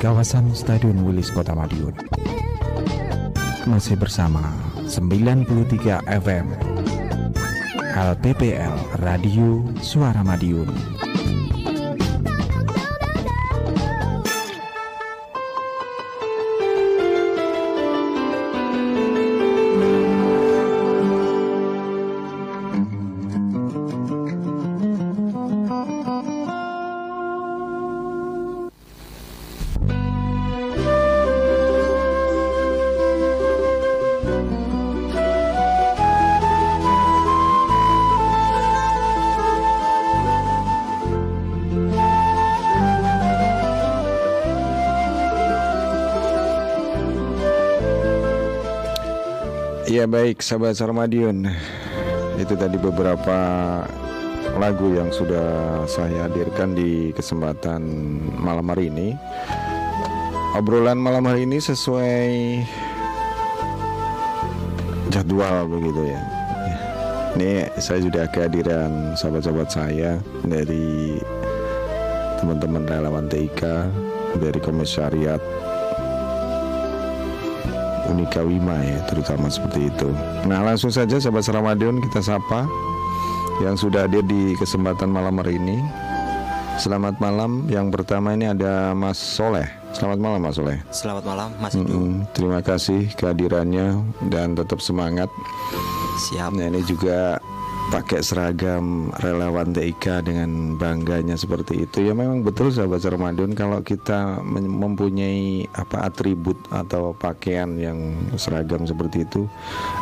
kawasan Stadion Wilis Kota Madiun. Masih bersama 93 FM LPPL Radio Suara Madiun baik sahabat Sarmadion. Itu tadi beberapa lagu yang sudah saya hadirkan di kesempatan malam hari ini. Obrolan malam hari ini sesuai jadwal begitu ya. Ini saya sudah kehadiran sahabat-sahabat saya dari teman-teman relawan TIK dari komisariat Unika Wima ya terutama seperti itu. Nah langsung saja sahabat Ramadhan kita sapa yang sudah hadir di kesempatan malam hari ini. Selamat malam. Yang pertama ini ada Mas Soleh. Selamat malam Mas Soleh. Selamat malam Mas Edu. Mm-mm, terima kasih kehadirannya dan tetap semangat. Siap. Nah ini juga pakai seragam relawan TIK dengan bangganya seperti itu. Ya memang betul sahabat Ramadan kalau kita mempunyai apa atribut atau pakaian yang seragam seperti itu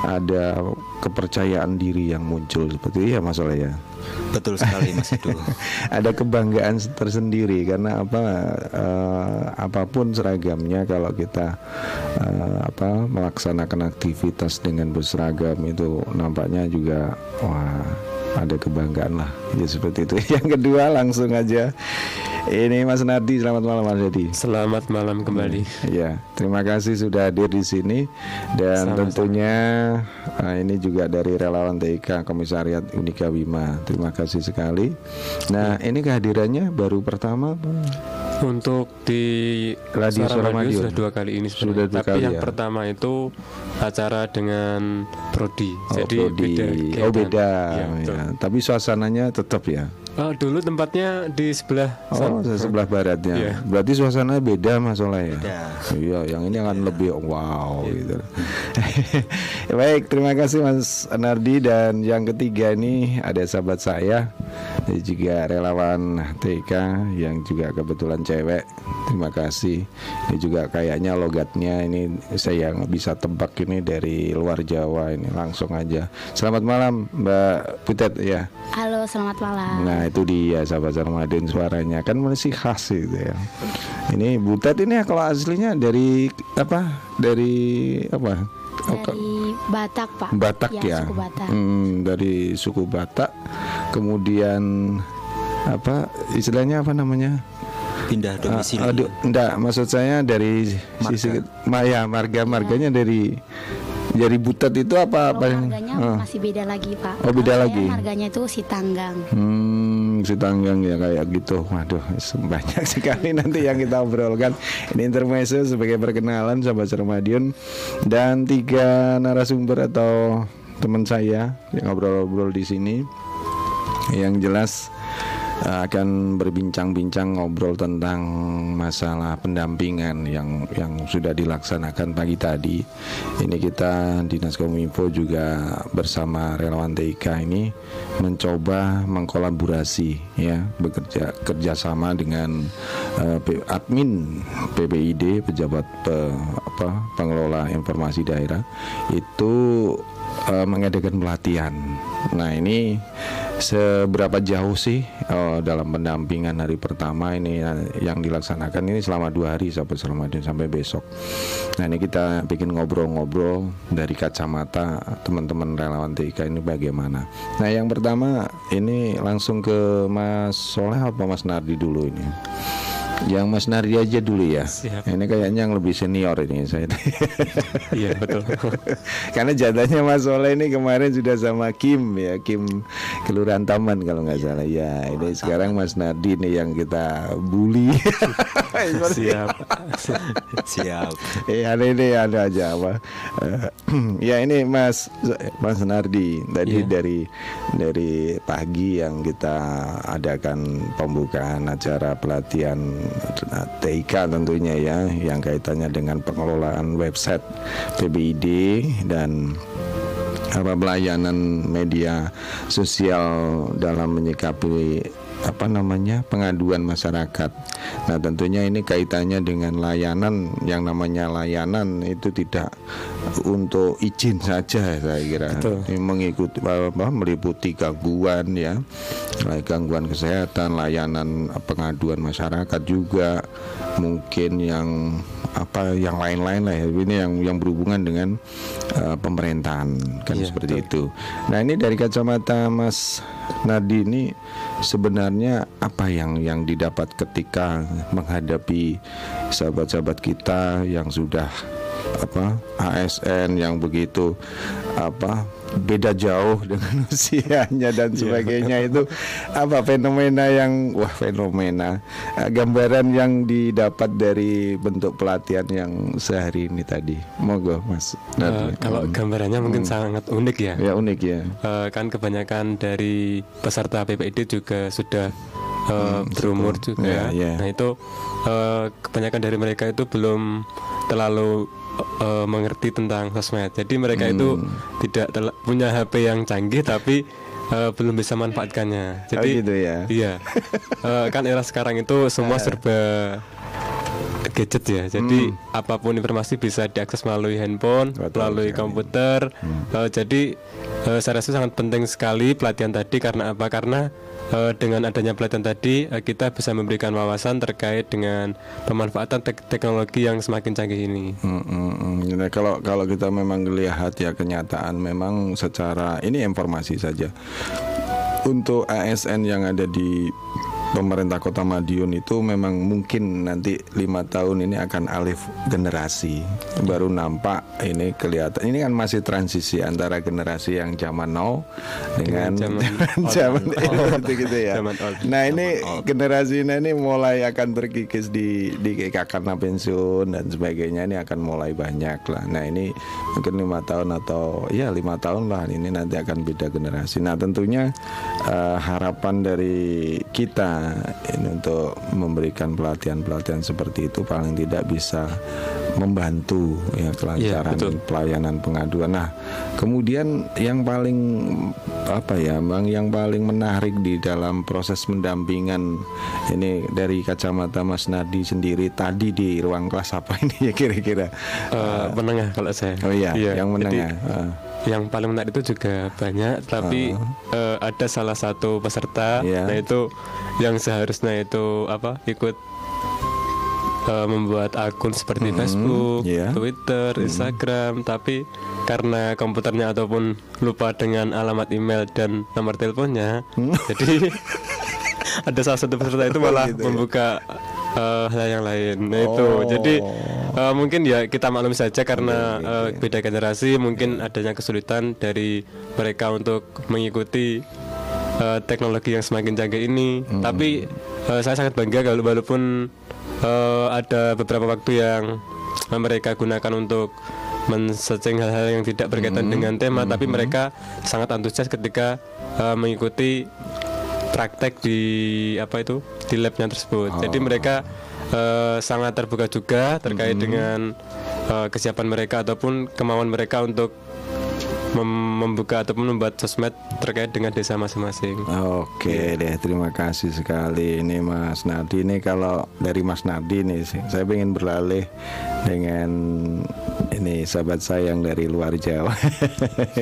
ada kepercayaan diri yang muncul seperti itu. Ya Mas Oleh ya Betul sekali Mas Edu. ada kebanggaan tersendiri karena apa eh, apa pun seragamnya kalau kita eh, apa melaksanakan aktivitas dengan berseragam itu nampaknya juga wah ada kebanggaan lah ya seperti itu yang kedua langsung aja ini Mas Nardi selamat malam Mas Nardi Selamat malam kembali. Ya, terima kasih sudah hadir di sini dan Sama-sama. tentunya ah, ini juga dari relawan TIK Komisariat Unika Wima. Terima kasih sekali. Nah, ini kehadirannya baru pertama? Untuk di Radio Suara Suara Madiun Madiun. sudah dua kali ini Sudah sebenarnya. dua Tapi kali yang ya. pertama itu acara dengan Prodi. Oh, Jadi Prodi. beda. Oh, kegiatan. beda. Ya, betul. ya. Tapi suasananya tetap ya. Oh, dulu tempatnya di sebelah Oh, sana. sebelah baratnya. Iya. Berarti suasananya beda Mas Oleh ya. Iya, yang ini akan lebih wow gitu. Baik, terima kasih Mas Nardi dan yang ketiga ini ada sahabat saya juga relawan TK yang juga kebetulan cewek. Terima kasih. Ini juga kayaknya logatnya ini saya nggak bisa tebak ini dari luar Jawa ini langsung aja. Selamat malam Mbak Putet ya. Halo, selamat malam. Nah itu dia sahabat Ramadan suaranya kan masih khas itu ya. Ini Butet ini kalau aslinya dari apa? Dari apa? Dari Batak, Pak. Batak ya. suku Batak. Hmm, dari suku Batak. Kemudian apa istilahnya apa namanya? Pindah domisili. Ah, aduh, enggak, maksud saya dari Marga. sisi ma ya marga marganya dari dari Butet itu apa Kalau apa? marganya Ah. masih beda lagi, Pak. Oh, beda Kalau lagi. Marganya itu si Tanggang. Hmm, tanggang ya kayak gitu. Waduh, banyak sekali nanti yang kita obrolkan. Ini intermezzo sebagai perkenalan sahabat Sermadion dan tiga narasumber atau teman saya yang ngobrol-ngobrol di sini. Yang jelas akan berbincang-bincang ngobrol tentang masalah pendampingan yang yang sudah dilaksanakan pagi tadi. Ini kita Dinas Kominfo juga bersama relawan TIK ini mencoba mengkolaborasi ya bekerja kerjasama dengan eh, P- admin PPID pejabat pe- apa, pengelola informasi daerah itu eh, mengadakan pelatihan. Nah ini seberapa jauh sih oh, dalam pendampingan hari pertama ini eh, yang dilaksanakan ini selama dua hari sampai Ramadan sampai besok. Nah ini kita bikin ngobrol-ngobrol dari kacamata teman-teman relawan TIK ini bagaimana. Nah yang pertama ini langsung ke Mas Soleh apa Mas Nardi dulu ini? Yang Mas Nardi aja dulu ya. Siap. Ini kayaknya yang lebih senior ini saya. Iya, betul. Karena jatahnya Mas Soleh ini kemarin sudah sama Kim ya, Kim Kelurahan Taman kalau nggak salah. Ya, ini sekarang Mas Nardi nih yang kita bully. Siap. Siap. Eh ada ini ada aja apa? Eh, ya ini Mas Mas Nardi tadi Iya. dari dari pagi yang kita adakan pembukaan acara pelatihan TIK tentunya ya yang kaitannya dengan pengelolaan website PBID dan apa pelayanan media sosial dalam menyikapi apa namanya pengaduan masyarakat. Nah tentunya ini kaitannya dengan layanan yang namanya layanan itu tidak untuk izin saja saya kira Betul. Ini mengikuti apa meliputi gangguan ya gangguan kesehatan layanan pengaduan masyarakat juga mungkin yang apa yang lain-lain lah ya ini yang yang berhubungan dengan eh, pemerintahan kan Iya, seperti itu. Nah ini dari kacamata Mas Nadi ini sebenarnya apa yang yang didapat ketika menghadapi sahabat-sahabat kita yang sudah apa ASN yang begitu apa beda jauh dengan usianya dan sebagainya itu apa fenomena yang wah fenomena eh, gambaran yang didapat dari bentuk pelatihan yang sehari ini tadi monggo Mas Nadi. kalau Hmm. gambarannya mungkin sangat unik ya. ya unik ya Eh, kan kebanyakan dari peserta PPID juga sudah eh, berumur juga. Ya, ya. Nah itu eh, kebanyakan dari mereka itu belum terlalu eh, mengerti tentang sosmed. Jadi mereka itu Hmm. tidak tel- punya HP yang canggih tapi eh, belum bisa manfaatkannya. Jadi gitu ya. Iya. Eh, kan era sekarang itu semua serba gadget ya. Jadi apa pun informasi bisa diakses melalui handphone, Betul melalui sekali. komputer. Eh, jadi eh, saya rasa sangat penting sekali pelatihan tadi karena apa? Karena eh, dengan adanya pelatihan tadi eh, kita bisa memberikan wawasan terkait dengan pemanfaatan tek- teknologi yang semakin canggih ini. Mm, mm, mm. Nah, kalau kalau kita memang lihat ya kenyataan memang secara ini informasi saja untuk ASN yang ada di pemerintah kota Madiun itu memang mungkin nanti lima tahun ini akan alif generasi. Baru nampak ini kelihatan. Ini kan masih transisi antara generasi yang zaman now dengan zaman, zaman old. itu gitu ya. Zaman old. nah ini generasi ini mulai akan terkikis di di karena pensiun dan sebagainya. Ini akan mulai banyak lah. Nah ini mungkin lima tahun atau ya lima tahun lah ini nanti akan beda generasi. Nah tentunya eh, harapan dari kita ini untuk memberikan pelatihan-pelatihan seperti itu paling tidak bisa membantu ya kelancaran betul. pelayanan pengaduan. Nah, kemudian yang paling apa ya, Bang, yang paling menarik di dalam proses mendampingan ini dari kacamata Mas Nadi sendiri tadi di ruang kelas apa ini ya kira-kira? Eh, menengah kalau saya. Oh iya, yang jadi, menengah. Yang paling menarik itu juga banyak, tapi eh, ada salah satu peserta, Iya. nah itu yang seharusnya itu apa ikut eh, membuat akun seperti Facebook, iya. Twitter, Instagram, tapi karena komputernya ataupun lupa dengan alamat email dan nomor teleponnya, jadi ada salah satu peserta itu malah gitu ya. membuka hal yang lain. Nah itu, jadi eh, mungkin ya kita maklum saja karena eh, beda generasi, mungkin adanya kesulitan dari mereka untuk mengikuti eh, teknologi yang semakin canggih ini. Tapi eh, saya sangat bangga kalau walaupun eh, ada beberapa waktu yang mereka gunakan untuk men-searching hal-hal yang tidak berkaitan dengan tema, tapi mereka sangat antusias ketika eh, mengikuti praktek di apa itu di labnya tersebut. Jadi mereka eh, sangat terbuka juga terkait dengan eh, kesiapan mereka ataupun kemauan mereka untuk mem- membuka ataupun membuat sosmed terkait dengan desa masing-masing. Oke deh, terima kasih sekali ini Mas Nadi. Ini kalau dari Mas Nadi nih, saya ingin beralih dengan ini sahabat saya yang dari luar Jawa.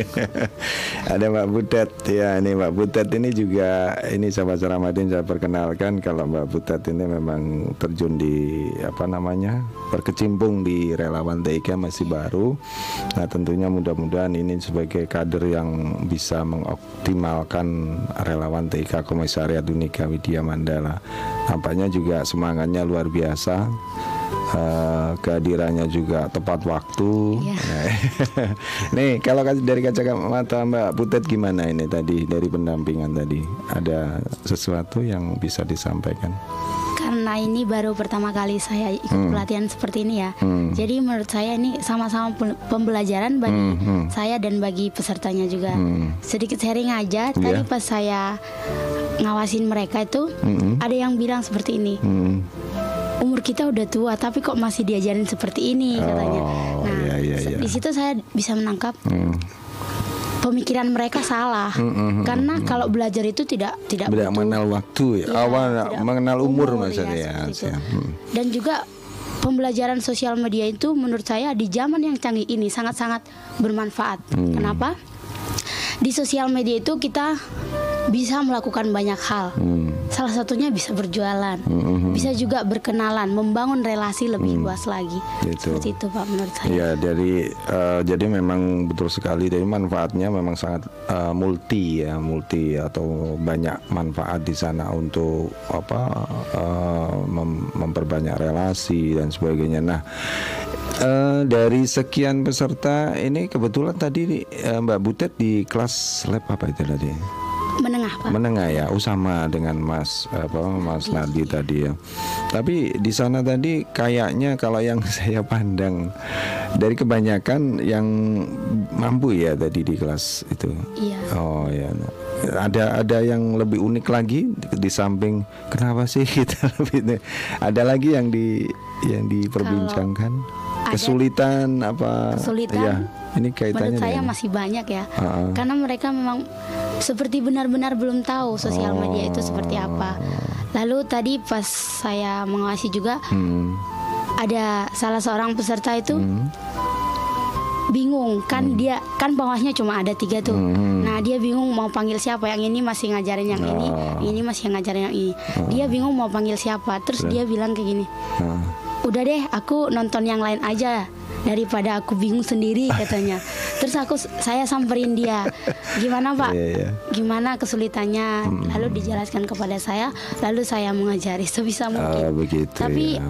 Ada Mbak Butet ya, ini Mbak Butet ini juga ini sahabat Ramadhan saya perkenalkan kalau Mbak Butet ini memang terjun di apa namanya berkecimpung di relawan TIK masih baru. Nah tentunya mudah-mudahan ini sebagai kader yang bisa mengoptimalkan relawan TIK Komisariat Unika Widya Mandala. Nampaknya juga semangatnya luar biasa. Eh, kehadirannya juga tepat waktu. Nah, nih kalau dari kacamata Mbak Butet gimana ini tadi dari pendampingan tadi ada sesuatu yang bisa disampaikan? Karena ini baru pertama kali saya ikut Hmm. pelatihan seperti ini ya. Jadi menurut saya ini sama-sama pe- pembelajaran bagi Hmm, hmm. saya dan bagi pesertanya juga. Hmm. Sedikit sharing aja. Iya. Tadi pas saya ngawasin mereka itu Hmm. ada yang bilang seperti ini. Hmm. Umur kita udah tua tapi kok masih diajarin seperti ini katanya. Oh, Nah, iya, iya, iya. di situ saya bisa menangkap Hmm. pemikiran mereka salah. Karena kalau belajar itu tidak tidak Tidak butuh- mengenal waktu ya, Iya, awal mengenal umur, umur, maksudnya ya, ya. ya. Hmm. Dan juga pembelajaran sosial media itu menurut saya di zaman yang canggih ini sangat-sangat bermanfaat. Hmm. Kenapa? Di sosial media itu kita bisa melakukan banyak hal. Hmm. Salah satunya bisa berjualan, bisa juga berkenalan, membangun relasi lebih luas lagi. Gitu. Seperti itu Pak menurut saya. Iya, dari eh, jadi memang betul sekali. Jadi manfaatnya memang sangat eh, multi ya, multi atau banyak manfaat di sana untuk apa eh, mem- memperbanyak relasi dan sebagainya. Nah, eh, dari sekian peserta ini kebetulan tadi eh, Mbak Butet di kelas lab apa itu tadi? Menengah Pak. menengah ya Usama dengan Mas apa Mas Nadi tadi ya. Tapi di sana tadi kayaknya kalau yang saya pandang dari kebanyakan yang mampu ya tadi di kelas itu. Iya. Oh ya. Ada ada yang lebih unik lagi di, di samping kenapa sih kita lebih ada lagi yang di yang diperbincangkan ada- kesulitan apa Kesulitan, ya ini kaitannya Menurut saya dengan- masih banyak ya, Ah. karena mereka memang seperti benar-benar belum tahu sosial media itu seperti apa. Lalu tadi pas saya mengawasi juga Hmm. ada salah seorang peserta itu bingung kan dia kan bawahnya cuma ada tiga tuh. Nah dia bingung mau panggil siapa yang ini masih ngajarin yang ini, yang ini masih ngajarin yang ini. Dia bingung mau panggil siapa. Terus dia bilang kayak gini, Ah. Udah deh aku nonton yang lain aja daripada aku bingung sendiri katanya terus aku saya samperin dia gimana pak Iya, iya. gimana kesulitannya lalu dijelaskan kepada saya lalu saya mengajari sebisa mungkin Ah, begitu tapi ya.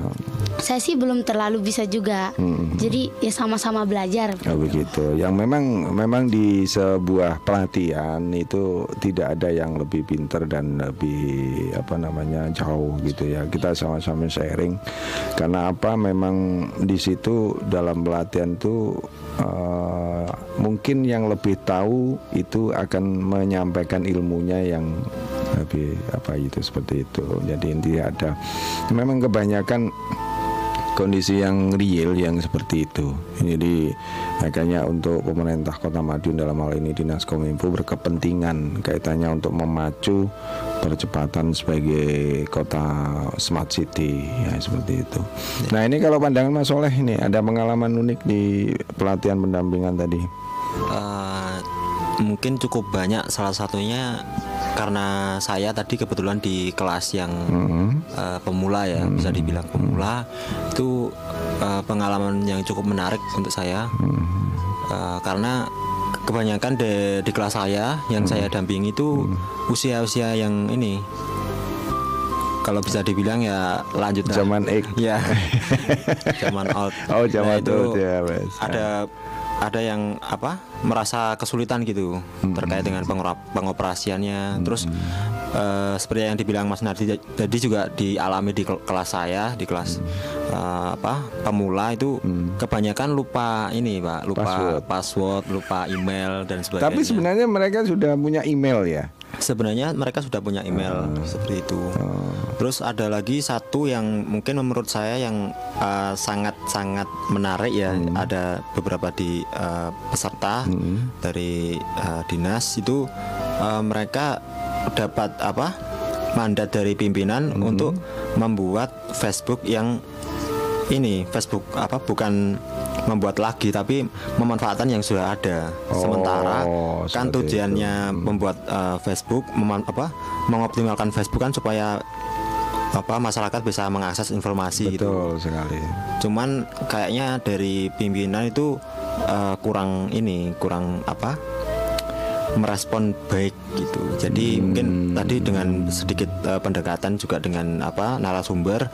saya sih belum terlalu bisa juga jadi ya sama-sama belajar Oh begitu. Yang memang memang di sebuah pelatihan itu tidak ada yang lebih pinter dan lebih apa namanya jauh gitu ya. Kita sama-sama sharing. Karena apa? Memang di situ dalam pelatihan itu eh, mungkin yang lebih tahu itu akan menyampaikan ilmunya yang lebih apa itu seperti itu. Jadi intinya ada. Memang kebanyakan kondisi yang real yang seperti itu. Jadi makanya untuk pemerintah Kota Madiun dalam hal ini Dinas Kominfo berkepentingan kaitannya untuk memacu percepatan sebagai kota smart city ya seperti itu. Nah ini kalau pandangan Mas Soleh ini ada pengalaman unik di pelatihan pendampingan tadi. Eh, mungkin cukup banyak. Salah satunya karena saya tadi kebetulan di kelas yang eh, pemula ya bisa dibilang pemula. Itu eh, pengalaman yang cukup menarik untuk saya. Eh, karena kebanyakan de- di kelas saya yang saya dampingi itu usia-usia yang ini. Kalau bisa dibilang ya lanjut. Zaman X. ya zaman old. Oh, zaman Nah, itu old, ya, Mas. ada ada yang apa merasa kesulitan gitu terkait dengan pengoperasiannya. Terus eh, seperti yang dibilang Mas Nardi tadi juga dialami di kel- kelas saya di kelas eh, apa pemula itu kebanyakan lupa ini Pak lupa Password. password, lupa email dan sebagainya Tapi sebenarnya mereka sudah punya email ya. Sebenarnya mereka sudah punya email seperti itu. Terus ada lagi satu yang mungkin menurut saya yang uh, sangat-sangat menarik ya. Ada beberapa di uh, peserta dari uh, dinas itu uh, mereka dapat apa mandat dari pimpinan untuk membuat Facebook yang ini Facebook apa bukan membuat lagi tapi memanfaatkan yang sudah ada. Sementara Oh, kan seperti tujuannya membuat uh, Facebook meman- apa mengoptimalkan Facebook kan supaya apa masyarakat bisa mengakses informasi gitu. Betul sekali. Cuman kayaknya dari pimpinan itu uh, kurang ini kurang apa merespon baik gitu. Jadi mungkin tadi dengan sedikit eh, pendekatan juga dengan apa narasumber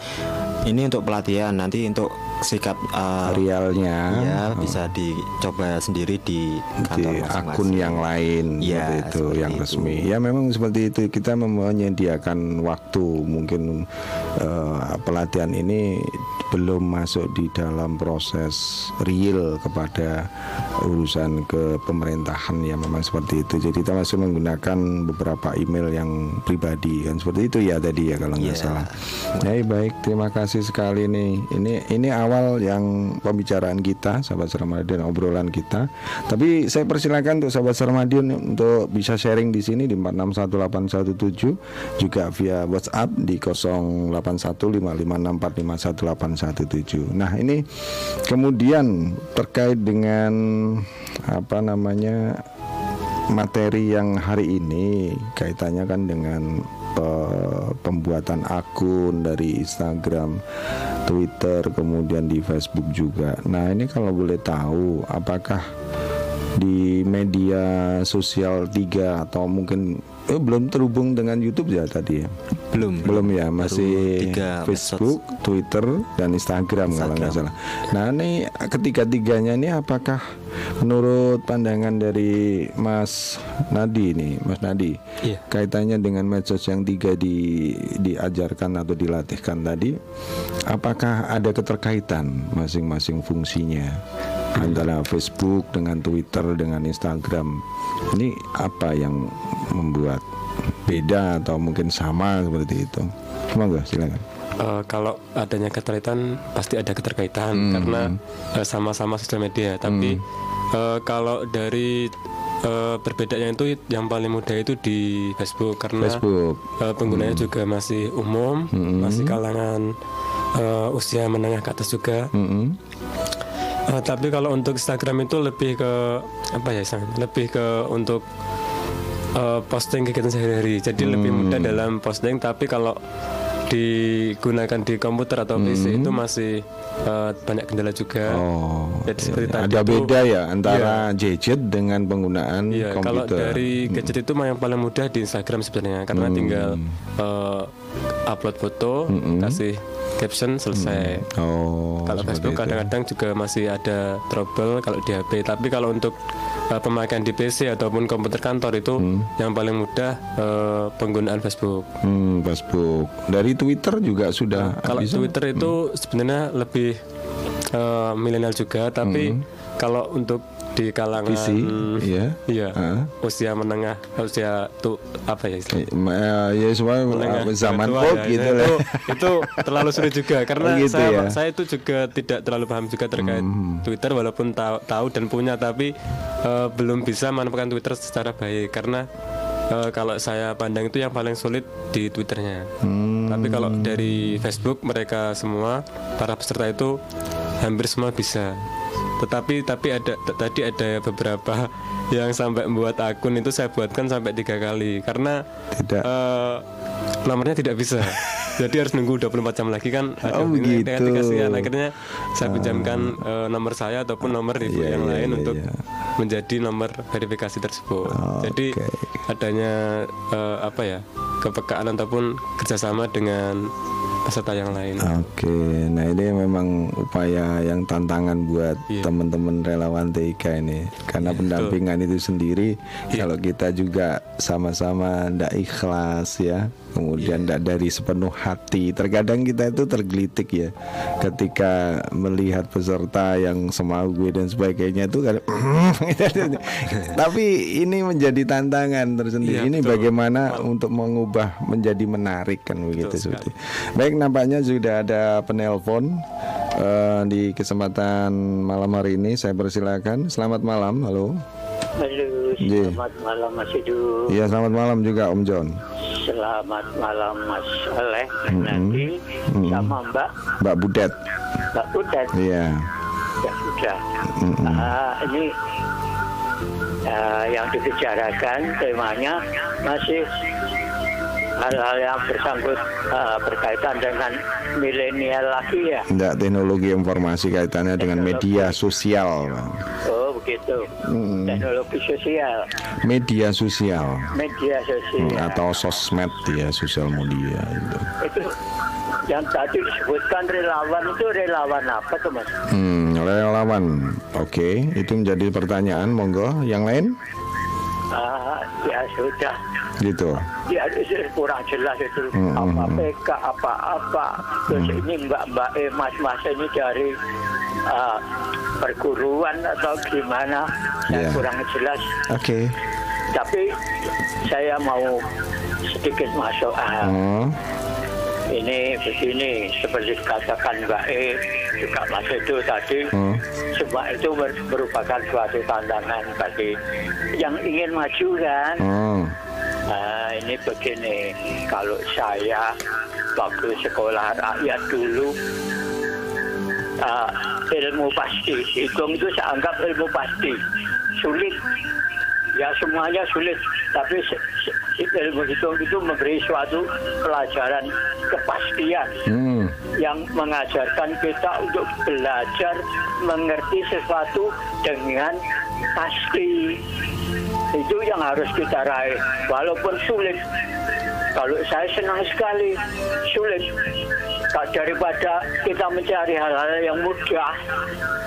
ini untuk pelatihan nanti untuk sikap eh, Realnya ya bisa dicoba sendiri di di akun yang lain seperti itu yang itu. resmi. Ya memang seperti itu. Kita menyediakan waktu. Mungkin eh, pelatihan ini belum masuk di dalam proses real kepada urusan ke pemerintahan. Ya memang seperti itu. Jadi kita masih menggunakan beberapa email yang pribadi. Kan seperti itu ya tadi ya kalau nggak Iya. salah. Ya baik. Terima kasih sekali nih. Ini ini awal yang pembicaraan kita sahabat Sermadion obrolan kita. Tapi saya persilakan untuk sahabat Sermadion untuk bisa sharing di sini di 461817 juga via WhatsApp di 081556451817 nah ini kemudian terkait dengan apa namanya materi yang hari ini kaitannya kan dengan pe- pembuatan akun dari Instagram, Twitter, kemudian di Facebook juga. Nah, ini kalau boleh tahu apakah di media sosial tiga atau mungkin eh, belum terhubung dengan YouTube ya tadi ya? belum Belum ya, masih tiga Facebook, Twitter, dan Instagram, kalau nggak salah. Nah ini ketiga-tiganya ini apakah menurut pandangan dari Mas Nadi nih, Mas Nadi, Iya. kaitannya dengan medsos yang tiga di diajarkan atau dilatihkan tadi, apakah ada keterkaitan masing-masing fungsinya? Antara Facebook dengan Twitter dengan Instagram. Ini apa yang membuat beda atau mungkin sama seperti itu? Monggo silakan. Eh, kalau adanya keterkaitan pasti ada keterkaitan karena eh, sama-sama sosial media. Tapi eh, kalau dari eh, perbedaannya itu yang paling mudah itu di Facebook karena Facebook. eh, penggunanya juga masih umum masih kalangan eh, usia menengah ke atas juga. Mm-mm. Eh, tapi kalau untuk Instagram itu lebih ke apa ya istilahnya? lebih ke untuk eh, posting kegiatan sehari-hari. Jadi lebih mudah dalam posting. Tapi kalau digunakan di komputer atau PC itu masih eh, banyak kendala juga. oh Jadi iya, seperti iya. tadi ada itu- beda ya antara gadget dengan penggunaan Iya, kalau komputer dari gadget itu mah yang paling mudah di Instagram sebenarnya karena tinggal eh, upload foto, kasih caption selesai. oh Kalau Facebook kadang-kadang juga masih ada trouble kalau di HP. Tapi kalau untuk uh, pemakaian di PC ataupun komputer kantor itu yang paling mudah uh, penggunaan Facebook. Hmm, Facebook dari Twitter juga sudah Kalau bisa? Twitter itu sebenarnya lebih uh, milenial juga, tapi kalau untuk di kalangan PC, iya. iya, Ah. usia menengah, usia tuh apa ya istilahnya? Eh, ya semua menengah zaman old ya, gitu itu, lah itu terlalu sulit juga karena Oh, gitu saya ya. saya itu juga tidak terlalu paham juga terkait Hmm. Twitter walaupun tahu, tahu dan punya tapi eh, belum bisa manfaatkan Twitter secara baik karena eh, kalau saya pandang itu yang paling sulit di Twitternya. Hmm. Tapi kalau dari Facebook mereka semua para peserta itu hampir semua bisa. Tetapi tapi ada tadi ada beberapa yang sampai membuat akun itu saya buatkan sampai tiga kali karena Tidak. eh, nomornya tidak bisa. Jadi harus nunggu 24 jam lagi kan. Oh, begitu. dengan kasihan. Akhirnya saya pinjamkan eh, nomor saya ataupun nomor review Iya, yang iya, lain iya, untuk iya. menjadi nomor verifikasi tersebut. Jadi Oke. adanya eh, apa ya kepekaan ataupun kerjasama dengan peserta yang lain. Oke, nah ini memang upaya yang tantangan buat Iya. teman-teman relawan TIK ini, karena pendampingan itu sendiri Iya. kalau kita juga sama-sama ndak ikhlas ya, kemudian Iya. ndak dari sepenuh hati, terkadang kita itu tergelitik ya, ketika melihat peserta yang semau gue dan sebagainya itu kan, tapi ini menjadi tantangan tersendiri. Iya, ini betul. bagaimana untuk mengubah menjadi menarik kan begitu seperti. Baik, nampaknya sudah ada penelpon eh, di kesempatan malam hari ini. Saya persilakan. Selamat malam. Halo. Halo, Iya. selamat malam Mas Edu. Iya, selamat malam juga Om John. Selamat malam Mas Oleh, nanti sama Mbak Mbak Budet. Mbak Udat. Iya. Ya sudah. Ah, ini ah, yang dibicarakan temanya masih hal-hal yang bersangkut ah, berkaitan dengan milenial lagi ya. Enggak teknologi informasi kaitannya dengan media sosial. Oh begitu. Hmm. Teknologi sosial, media sosial media Hmm, sosial. atau sosmed ya sosial media itu. Itu yang tadi disebutkan relawan itu relawan apa tuh mas? Hmm, relawan. Oke, itu menjadi pertanyaan. Monggo, yang lain? Ah, ya sudah. Gitu. Ya itu kurang jelas itu Hmm, apa hmm, PK apa apa. Terus ini mbak-mbak eh mas-mas ini dari ah, perguruan atau gimana? Saya Ya. kurang jelas. Oke. Tapi saya mau sedikit masuk. Ah, Oh, Ini begini seperti dikatakan Mbak E juga Mas Edo tadi Hmm. semua itu merupakan suatu tantangan bagi yang ingin maju kan. oh, Nah, ini begini kalau saya waktu sekolah rakyat dulu ah, ilmu pasti. Hitung itu saya anggap ilmu pasti. Sulit. Ya semuanya sulit. Tapi ilmu hitung itu memberi suatu pelajaran kepastian hmm, yang mengajarkan kita untuk belajar mengerti sesuatu dengan pasti. Itu yang harus kita raih, walaupun sulit. Kalau saya senang sekali, sulit. Kak, Daripada kita mencari hal-hal yang mudah,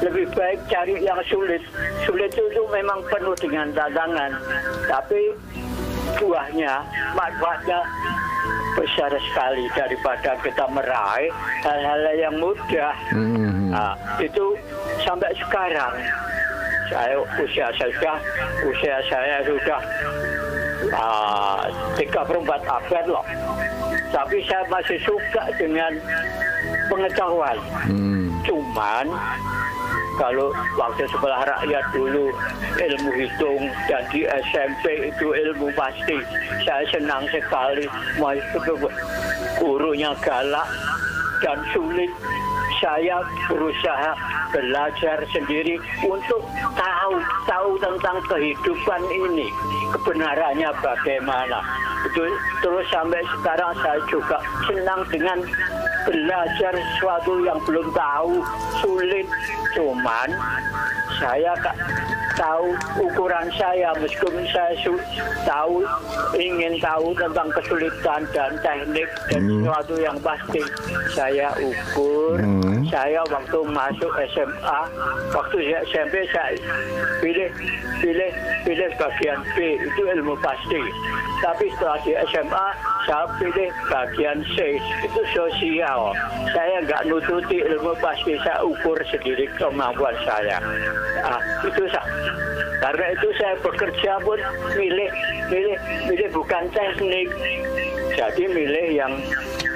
lebih baik cari yang sulit. Sulit itu memang penuh dengan tantangan, tapi buahnya, manfaatnya besar sekali daripada kita meraih hal-hal yang mudah. hmm, Nah, itu sampai sekarang saya usia saya sudah usia saya sudah ah, 34 abad loh. Tapi saya masih suka dengan pengetahuan. hmm, Cuman kalau waktu sekolah rakyat dulu ilmu hitung dan di SMP itu ilmu pasti saya senang sekali itu gurunya galak dan sulit saya berusaha belajar sendiri untuk tahu tahu tentang kehidupan ini kebenarannya bagaimana. Terus sampai sekarang saya juga senang dengan belajar sesuatu yang belum tahu sulit. Cuman saya tahu ukuran saya meskipun saya tahu ingin tahu tentang kesulitan dan teknik dan sesuatu yang pasti saya ukur. Hmm. Saya waktu masuk SMA waktu saya SMP saya pilih pilih pilih bagian B itu ilmu pasti. Tapi setelah di SMA saya pilih bagian C itu sosial. Saya nggak nututi ilmu pasti saya ukur sendiri kemampuan saya. Ah, itu sa- karena itu saya bekerja pun milih milih milih bukan teknik. Jadi milih yang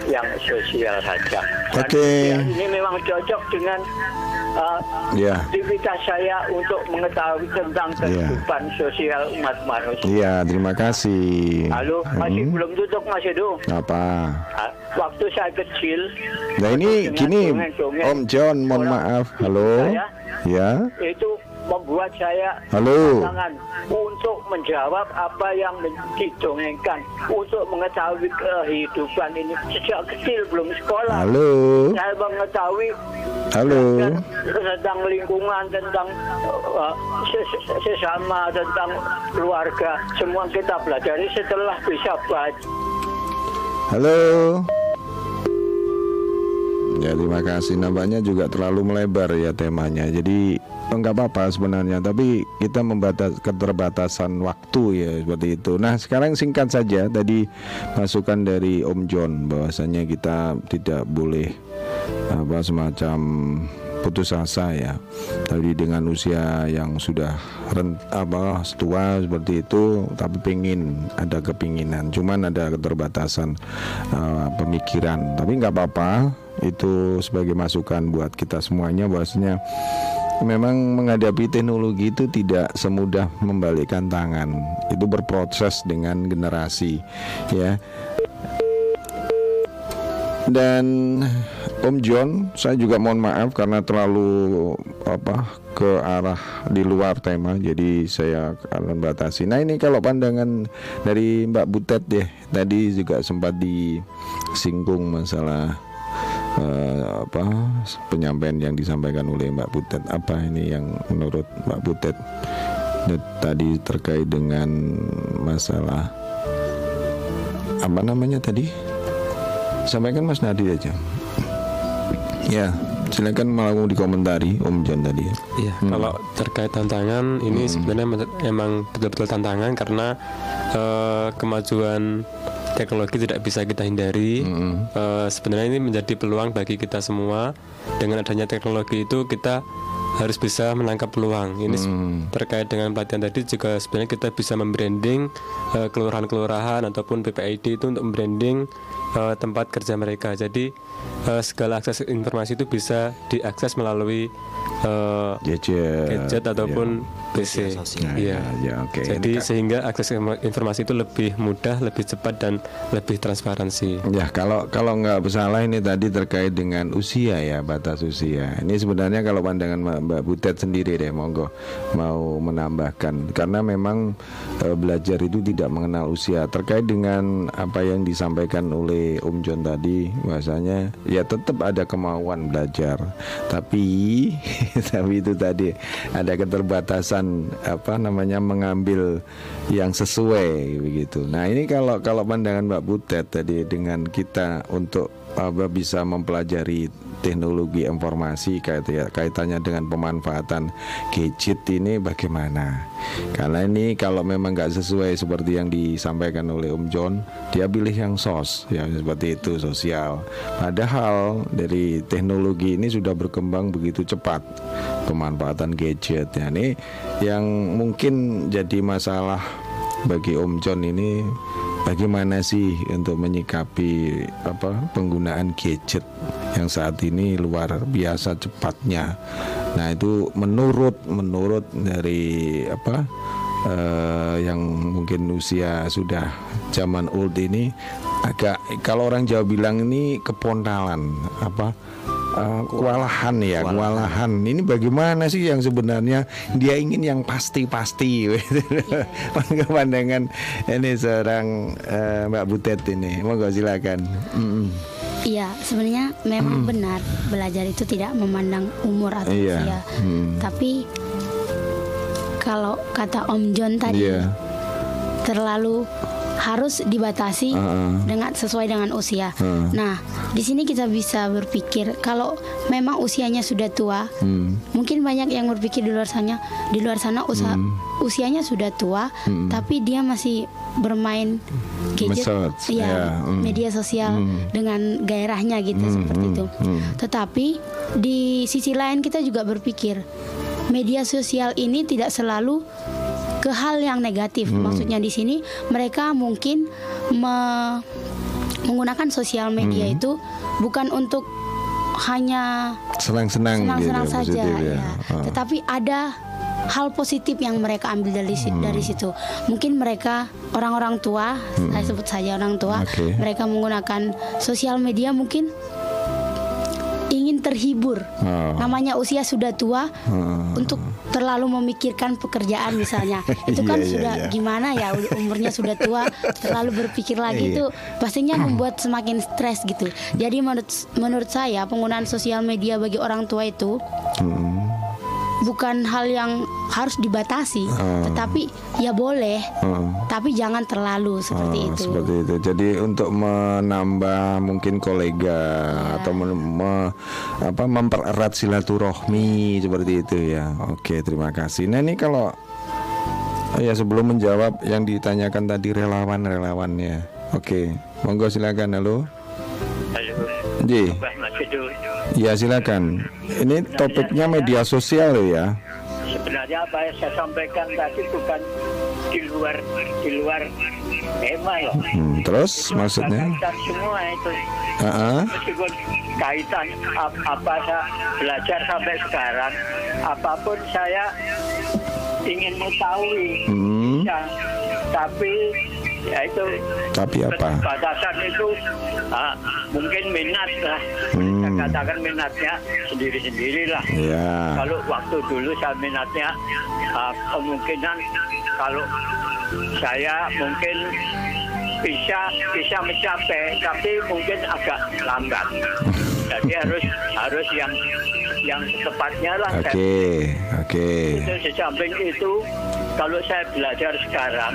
yang sosial saja Oke. sosial ini memang cocok dengan uh, ya, aktivitas saya untuk mengetahui tentang kehidupan sosial umat manusia. iya. Terima kasih. Halo, masih Hmm, belum tutup Mas Edo. Apa? Ah, Waktu saya kecil, Nah ini gini, Om John, mohon maaf. Halo, saya, ya, itu membuat saya halo. tantangan untuk menjawab apa yang didongengkan, untuk mengetahui kehidupan ini sejak kecil belum sekolah. Halo, Saya mengetahui halo. tentang lingkungan, tentang uh, ses- sesama, tentang keluarga. Semua kita pelajari setelah bisa baca. Halo. Ya terima kasih nampaknya juga terlalu melebar ya temanya Jadi enggak apa-apa sebenarnya Tapi kita membatas keterbatasan waktu ya seperti itu. Nah sekarang singkat saja Tadi masukan dari Om John bahwasanya kita tidak boleh apa semacam putus asa ya. Tadi dengan usia yang sudah rent, apa tua seperti itu tapi pengen ada kepinginan. Cuman ada keterbatasan uh, pemikiran. Tapi nggak apa-apa itu sebagai masukan buat kita semuanya bahwasanya memang menghadapi teknologi itu tidak semudah membalikkan tangan itu berproses dengan generasi ya dan Om John, saya juga mohon maaf karena terlalu apa ke arah di luar tema, jadi saya akan batasi. Nah ini kalau pandangan dari Mbak Butet ya, tadi juga sempat disinggung masalah eh, apa penyampaian yang disampaikan oleh Mbak Butet. Apa ini yang menurut Mbak Butet tadi terkait dengan masalah apa namanya tadi? Sampaikan Mas Nadi aja. Ya, silakan mau dikomentari Om John tadi ya. Iya, kalau terkait tantangan ini sebenarnya men- emang betul-betul tantangan karena eh, kemajuan teknologi tidak bisa kita hindari. Eh, sebenarnya ini menjadi peluang bagi kita semua. Dengan adanya teknologi itu kita harus bisa menangkap peluang. Ini se- terkait dengan pelatihan tadi juga sebenarnya kita bisa membranding eh, kelurahan-kelurahan ataupun PPID itu untuk membranding eh, tempat kerja mereka. Jadi eh, segala akses informasi itu bisa diakses melalui eh, Gadget. gadget ataupun PC. sosial. Iya. Ya, oke. Jadi Ini sehingga akses informa- informasi itu lebih mudah, lebih cepat dan lebih transparansi. Ya kalau kalau nggak salah ini tadi terkait dengan usia ya batas usia. Ini sebenarnya kalau pandangan Mbak, Butet sendiri deh monggo mau menambahkan karena memang eh, belajar itu tidak mengenal usia terkait dengan apa yang disampaikan oleh Om John tadi bahasanya ya tetap ada kemauan belajar tapi tapi itu tadi ada keterbatasan apa namanya mengambil yang sesuai begitu. Nah ini kalau kalau pandangan Mbak Butet tadi dengan kita untuk apa bisa mempelajari teknologi informasi kait ya, kaitannya dengan pemanfaatan gadget ini bagaimana? Karena ini kalau memang nggak sesuai seperti yang disampaikan oleh Om John, dia pilih yang sos ya seperti itu sosial. Padahal dari teknologi ini sudah berkembang begitu cepat pemanfaatan gadget ya ini yang mungkin jadi masalah bagi Om John ini bagaimana sih untuk menyikapi apa penggunaan gadget yang saat ini luar biasa cepatnya. Nah, itu menurut menurut dari apa eh, yang mungkin usia sudah zaman old ini agak kalau orang Jawa bilang ini kepontalan apa kewalahan ya kewalahan ini bagaimana sih yang sebenarnya dia ingin yang pasti-pasti pandangan ini seorang eh, Mbak Butet ini monggo silakan Mm-mm. Iya, sebenarnya memang benar belajar itu tidak memandang umur atau Iya. usia. Hmm. Tapi kalau kata Om John tadi Iya. terlalu harus dibatasi Heeh. dengan sesuai dengan usia. Heeh. Nah, di sini kita bisa berpikir kalau memang usianya sudah tua, Hmm. mungkin banyak yang berpikir di luar sana, di luar sana usa- Hmm. usianya sudah tua, tapi dia masih bermain gadget, Medsos, ya, ya, hmm. media sosial dengan gairahnya gitu Hmm, seperti hmm, itu. hmm. Tetapi di sisi lain kita juga berpikir media sosial ini tidak selalu ke hal yang negatif. Hmm. Maksudnya di sini mereka mungkin me- menggunakan sosial media Hmm. itu bukan untuk hanya senang-senang senang-senang gitu, saja positif ya. Ah. Tetapi ada hal positif yang mereka ambil dari Hmm. dari situ. Mungkin mereka orang-orang tua, saya sebut saja orang tua, Oke. mereka menggunakan sosial media mungkin ingin terhibur. Oh. Namanya usia sudah tua Hmm. untuk terlalu memikirkan pekerjaan misalnya. Itu kan Iya, iya, sudah iya. gimana ya umurnya sudah tua, terlalu berpikir lagi Iya. itu pastinya membuat semakin stres gitu. Jadi menurut menurut saya penggunaan sosial media bagi orang tua itu Hmm. Bukan hal yang harus dibatasi, tetapi ya boleh, Hmm. tapi jangan terlalu seperti Oh, itu. Seperti itu. Jadi untuk menambah mungkin kolega atau men- me- apa mempererat silaturahmi seperti itu ya. Oke, terima kasih. Nah, ini kalau ya sebelum menjawab yang ditanyakan tadi relawan-relawan ya. Oke, monggo silakan. Halo. Halo, Ji. Ya, silakan. Ini topiknya media sosial ya. Sebenarnya apa yang saya sampaikan tadi bukan di luar di luar tema loh. Hmm, terus Itu maksudnya? kaitan semua itu. Ah. Meskipun kaitan ap- apa saya belajar sampai sekarang, apa pun saya ingin mengetahui. Hmm. Ya, tapi ya itu Tapi apa? batasan itu ah, mungkin minat lah. Hmm. Saya katakan minatnya sendiri-sendiri lah. Ya. Kalau waktu dulu saya minatnya ah, kemungkinan kalau saya mungkin bisa bisa mencapai tapi mungkin agak lambat. Jadi harus harus yang yang tepatnya lah. Oke, oke. Itu di samping itu kalau saya belajar sekarang,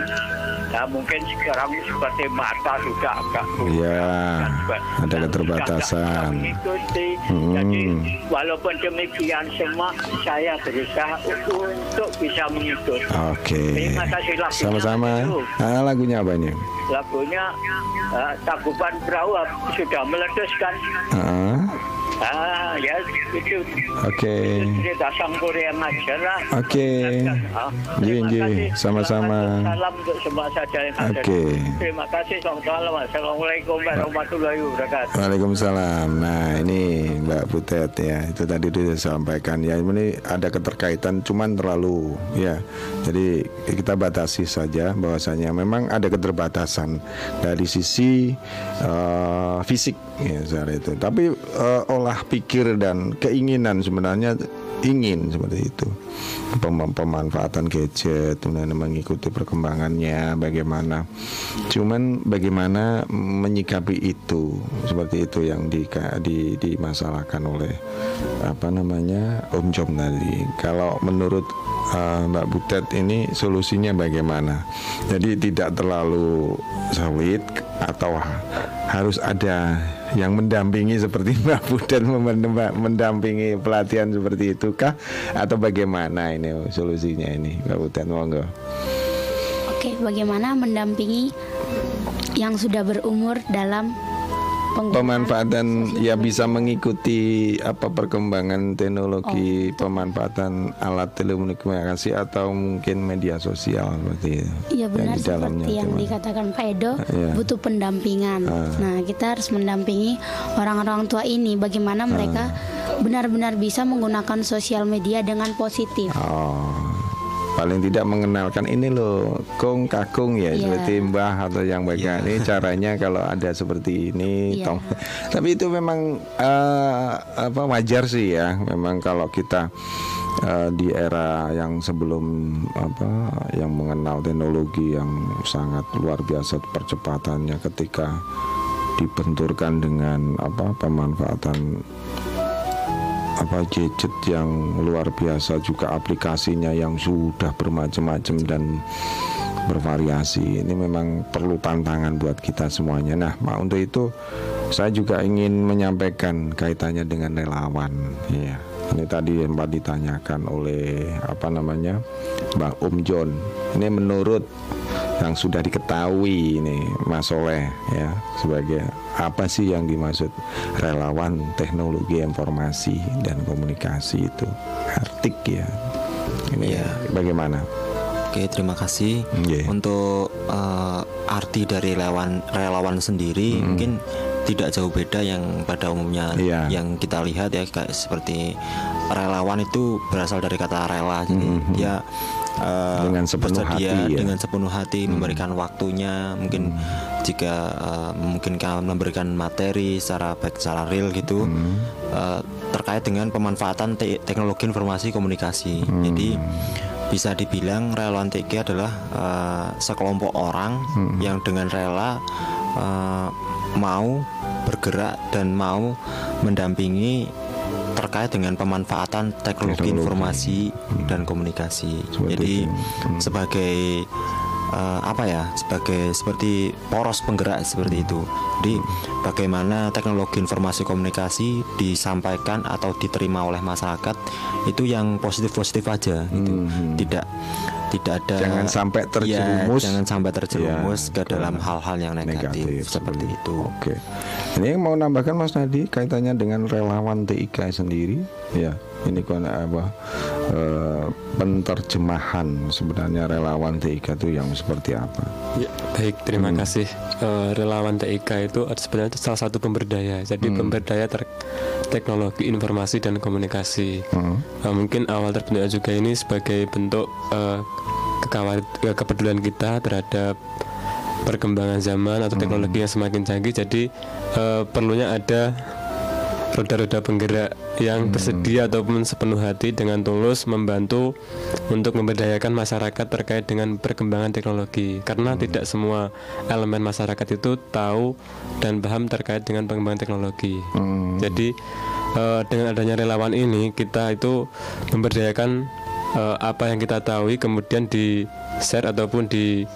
ya mungkin sekarang seperti mata juga agak Iya, juga. ada keterbatasan. mengikuti. Hmm. Jadi walaupun demikian semua saya berusaha untuk bisa mengikuti. Oke. Terima kasih lagunya. Sama-sama. Ah, lagunya apa nih? Lagunya uh, Tagupan Perahu sudah meletus kan? Ah, Ah, ya itu Oke. cerita sang Korea ngajar lah. Oke. Ah, ji. kasih. Sama-sama. Salam untuk semua saja yang ada. Oke. Terima kasih. Assalamualaikum warahmatullahi wabarakatuh. Waalaikumsalam. Nah ini Mbak Butet ya itu tadi sudah sampaikan ya ini ada keterkaitan cuman terlalu ya jadi kita batasi saja bahwasanya memang ada keterbatasan dari sisi eh, fisik ya itu tapi eh, olah pikir dan keinginan sebenarnya ingin seperti itu. Pem- pemanfaatan gadget kemudian mengikuti perkembangannya bagaimana. Cuman bagaimana menyikapi itu seperti itu yang di, di dimasalahkan oleh apa namanya Om Jom tadi. Kalau menurut uh, Mbak Butet ini solusinya bagaimana? Jadi tidak terlalu sawit atau harus ada yang mendampingi seperti Mbak Butet mendampingi pelatihan seperti itu kah atau bagaimana ini solusinya ini Mbak Butet? Monggo. Oke, bagaimana mendampingi yang sudah berumur dalam penggunaan pemanfaatan sosial ya bisa mengikuti apa perkembangan teknologi Oh, pemanfaatan alat telekomunikasi atau mungkin media sosial seperti itu Iya yang benar di dalamnya seperti yang cuman. dikatakan Pak Edo Iya. butuh pendampingan. Ah. Nah kita harus mendampingi orang-orang tua ini bagaimana mereka Ah. benar-benar bisa menggunakan sosial media dengan positif. Oh, paling tidak mengenalkan ini loh kong kakung ya Iya. seperti mbah atau yang bagian ini caranya kalau ada seperti ini Iya. tong tapi itu memang eh, apa wajar sih ya memang kalau kita eh, di era yang sebelum apa yang mengenal teknologi yang sangat luar biasa percepatannya ketika dibenturkan dengan apa pemanfaatan apa gadget yang luar biasa juga aplikasinya yang sudah bermacam-macam dan bervariasi. Ini memang perlu tantangan buat kita semuanya. Nah Mak, untuk itu saya juga ingin menyampaikan kaitannya dengan relawan. Ya ini tadi yang ditanyakan oleh apa namanya Mbak Om John. Ini menurut yang sudah diketahui ini Mas Soleh ya sebagai apa sih yang dimaksud relawan teknologi informasi dan komunikasi itu? Artik ya. Ini Iya. bagaimana? Oke, terima kasih. Iya. untuk eh, arti dari relawan relawan sendiri mungkin tidak jauh beda yang pada umumnya Iya. yang kita lihat ya kayak seperti relawan itu berasal dari kata rela. Jadi dia eh, Dengan sepenuh bersedia hati ya. dengan sepenuh hati memberikan waktunya mungkin jika eh, memungkinkan memberikan materi secara baik secara real gitu eh, terkait dengan pemanfaatan te- teknologi informasi komunikasi. Jadi bisa dibilang relawan TG adalah eh, sekelompok orang yang dengan rela eh, mau bergerak dan mau mendampingi terkait dengan pemanfaatan teknologi, Teknologi. informasi dan komunikasi. Seperti Jadi itu. Hmm. sebagai eh, apa ya sebagai seperti poros penggerak seperti itu. Jadi bagaimana teknologi informasi komunikasi disampaikan atau diterima oleh masyarakat itu yang positif-positif aja gitu. Tidak tidak ada Jangan sampai Ya, terjerumus. jangan sampai terjerumus Ya, ke dalam ke hal-hal yang negatif, seperti itu. Oke. Ini yang mau nambahkan Mas Nadi kaitannya dengan relawan TIK sendiri. Ya, ini kan apa eh, penterjemahan sebenarnya relawan TIK itu yang seperti apa? Ya, baik, terima kasih. Eh, relawan TIK itu sebenarnya itu salah satu pemberdaya. Jadi pemberdaya ter teknologi informasi dan komunikasi. Hmm. Eh, mungkin awal terbentuknya juga ini sebagai bentuk eh, kekawal- kepedulian kita terhadap perkembangan zaman atau teknologi yang semakin canggih. Jadi eh, perlunya ada roda-roda penggerak yang bersedia ataupun sepenuh hati dengan tulus membantu untuk memberdayakan masyarakat terkait dengan perkembangan teknologi. Karena tidak semua elemen masyarakat itu tahu dan paham terkait dengan perkembangan teknologi. Jadi eh, dengan adanya relawan ini kita itu memberdayakan eh, apa yang kita tahu kemudian di share ataupun di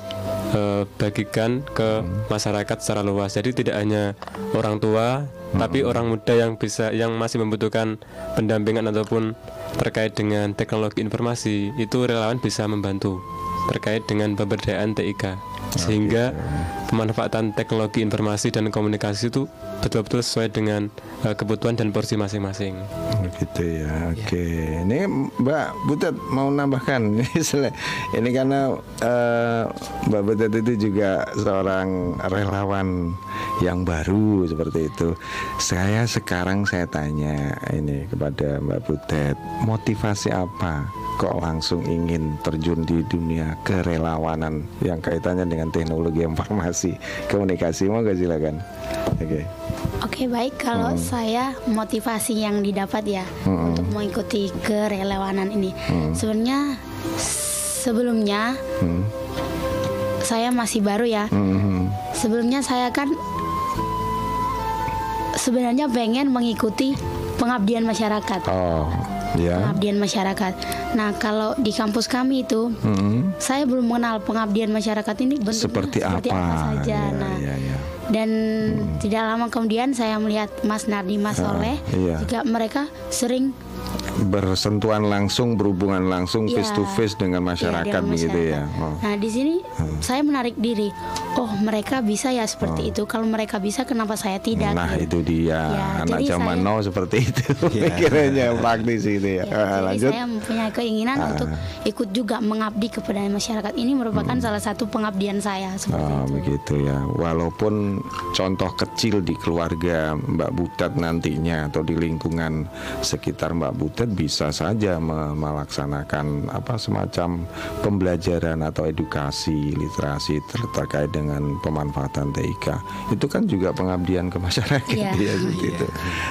eh, bagikan ke masyarakat secara luas. Jadi tidak hanya orang tua, tapi orang muda yang bisa yang masih membutuhkan pendampingan ataupun terkait dengan teknologi informasi itu relawan bisa membantu terkait dengan pemberdayaan TIK sehingga pemanfaatan teknologi informasi dan komunikasi itu betul-betul sesuai dengan eh, kebutuhan dan porsi masing-masing. Begitu ya. Oke. Ini Mbak Butet mau nambahkan ini karena eh, Mbak Butet itu juga seorang relawan yang baru seperti itu. Saya sekarang saya tanya ini kepada Mbak Butet, motivasi apa kok langsung ingin terjun di dunia kerelawanan yang kaitannya dengan teknologi informasi komunikasi. Mau gak silakan. Oke. Oke baik. Kalau saya motivasi yang didapat ya untuk mengikuti kerelawanan ini. Sebenarnya sebelumnya Hmm. saya masih baru ya. Mhm. sebelumnya saya kan sebenarnya pengen mengikuti pengabdian masyarakat. Oh ya pengabdian masyarakat nah kalau di kampus kami itu Mhm. saya belum mengenal pengabdian masyarakat ini bentuknya seperti, apa, saja Ya, nah ya, ya. dan tidak lama kemudian saya melihat Mas Nardi Mas Soleh iya. juga mereka sering bersentuhan langsung berhubungan langsung ya, face to face dengan ya, masyarakat dengan begitu ya oh. Nah di sini saya menarik diri. Oh mereka bisa ya seperti itu. Kalau mereka bisa kenapa saya tidak? Nah gitu. itu dia Ya, anak zaman saya- now seperti itu pikirannya praktis itu ya. Ya, jadi lanjut. saya mempunyai keinginan Ah. untuk ikut juga mengabdi kepada masyarakat. Ini merupakan salah satu pengabdian saya seperti Hmm. Oh, itu. begitu ya. Walaupun contoh kecil di keluarga Mbak Butet nantinya atau di lingkungan sekitar Mbak Butet bisa saja me- melaksanakan apa semacam pembelajaran atau edukasi literasi ter- terkait dengan pemanfaatan TIK. Itu kan juga pengabdian ke masyarakat Iya. ya seperti itu.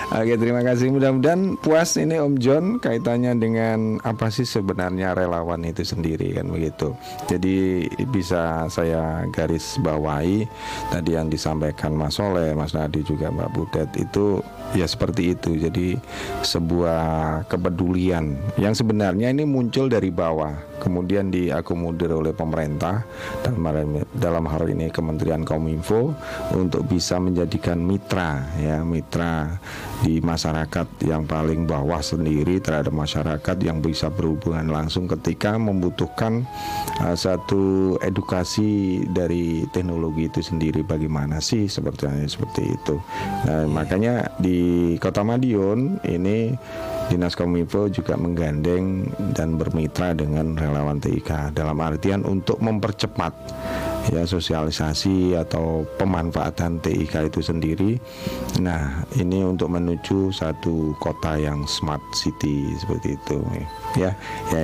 Oke, terima kasih. Mudah-mudahan puas ini Om John kaitannya dengan apa sih sebenarnya relawan itu sendiri kan begitu. Jadi bisa saya garis bawahi tadi yang disampaikan Mas Soleh, Mas Nadi juga Mbak Butet itu ya seperti itu. Jadi sebuah kepedulian. Yang sebenarnya ini muncul dari bawah, kemudian diakomodir oleh pemerintah dalam hal ini, dalam hal ini Kementerian Kominfo untuk bisa menjadikan mitra ya mitra di masyarakat yang paling bawah sendiri terhadap masyarakat yang bisa berhubungan langsung ketika membutuhkan uh, satu edukasi dari teknologi itu sendiri. Bagaimana sih sepertinya seperti itu. Nah, makanya di Kota Madiun ini Dinas Kominfo juga menggandeng dan bermitra dengan relawan TIK dalam artian untuk mempercepat ya sosialisasi atau pemanfaatan TIK itu sendiri. Nah, ini untuk menuju satu kota yang smart city seperti itu ya. Ya,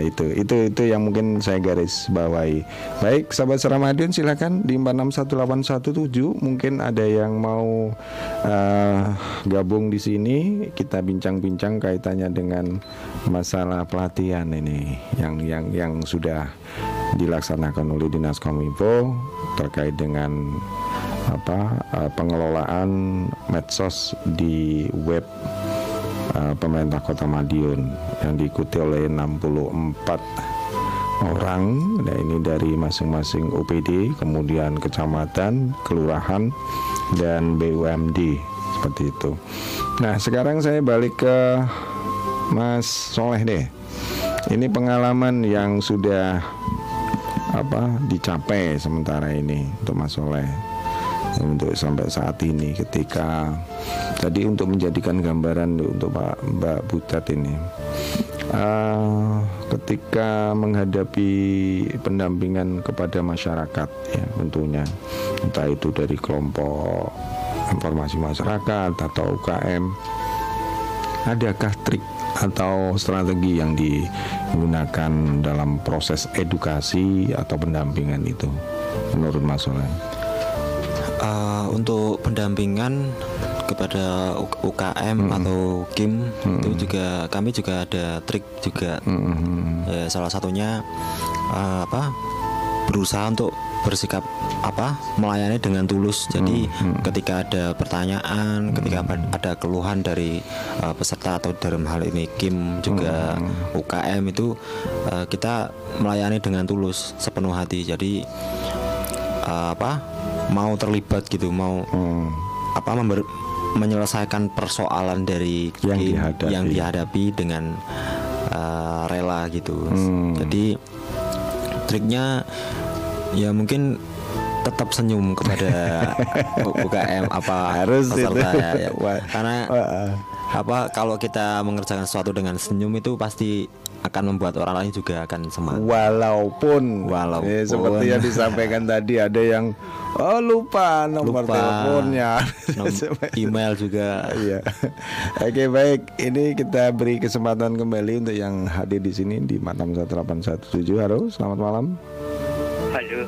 itu. Itu itu yang mungkin saya garis bawahi. Baik, sahabat Ramadhan silakan di 461817 mungkin ada yang mau eh, gabung di sini. Kita bincang-bincang kaitannya dengan masalah pelatihan ini yang yang yang sudah dilaksanakan oleh Dinas Kominfo terkait dengan apa eh, pengelolaan medsos di web eh, pemerintah Kota Madiun yang diikuti oleh 64 orang. Nah ini dari masing-masing OPD kemudian kecamatan kelurahan dan BUMD seperti itu. Nah sekarang saya balik ke Mas Soleh deh. Ini pengalaman yang sudah apa dicapai sementara ini untuk Mas Soleh untuk sampai saat ini ketika tadi untuk menjadikan gambaran untuk Pak Mbak Butet ini eh, ketika menghadapi pendampingan kepada masyarakat ya tentunya entah itu dari kelompok informasi masyarakat atau UKM adakah trik atau strategi yang digunakan dalam proses edukasi atau pendampingan itu menurut Mas Soleh? Eh, untuk pendampingan kepada UKM atau KIM itu juga kami juga ada trik juga. Ya, salah satunya eh, apa berusaha untuk bersikap apa melayani dengan tulus. Jadi ketika ada pertanyaan ketika apa- ada keluhan dari eh, peserta atau dalam hal ini KIM juga UKM itu eh, kita melayani dengan tulus sepenuh hati. Jadi eh, apa mau terlibat gitu mau Hmm. apa member- menyelesaikan persoalan dari Yang dihadapi. yang dihadapi dengan uh, rela gitu. Hmm. Jadi triknya ya mungkin tetap senyum kepada UKM apa Harus peserta itu. ya, ya. Karena. Apa kalau kita mengerjakan sesuatu dengan senyum itu pasti akan membuat orang lain juga akan semangat. Walaupun, Walaupun. Ya, seperti yang disampaikan tadi ada yang oh lupa nomor Lupa. teleponnya. Nom- email juga Iya. Oke baik, ini kita beri kesempatan kembali untuk yang hadir di sini di Matam 1817. Halo, selamat malam. Halo,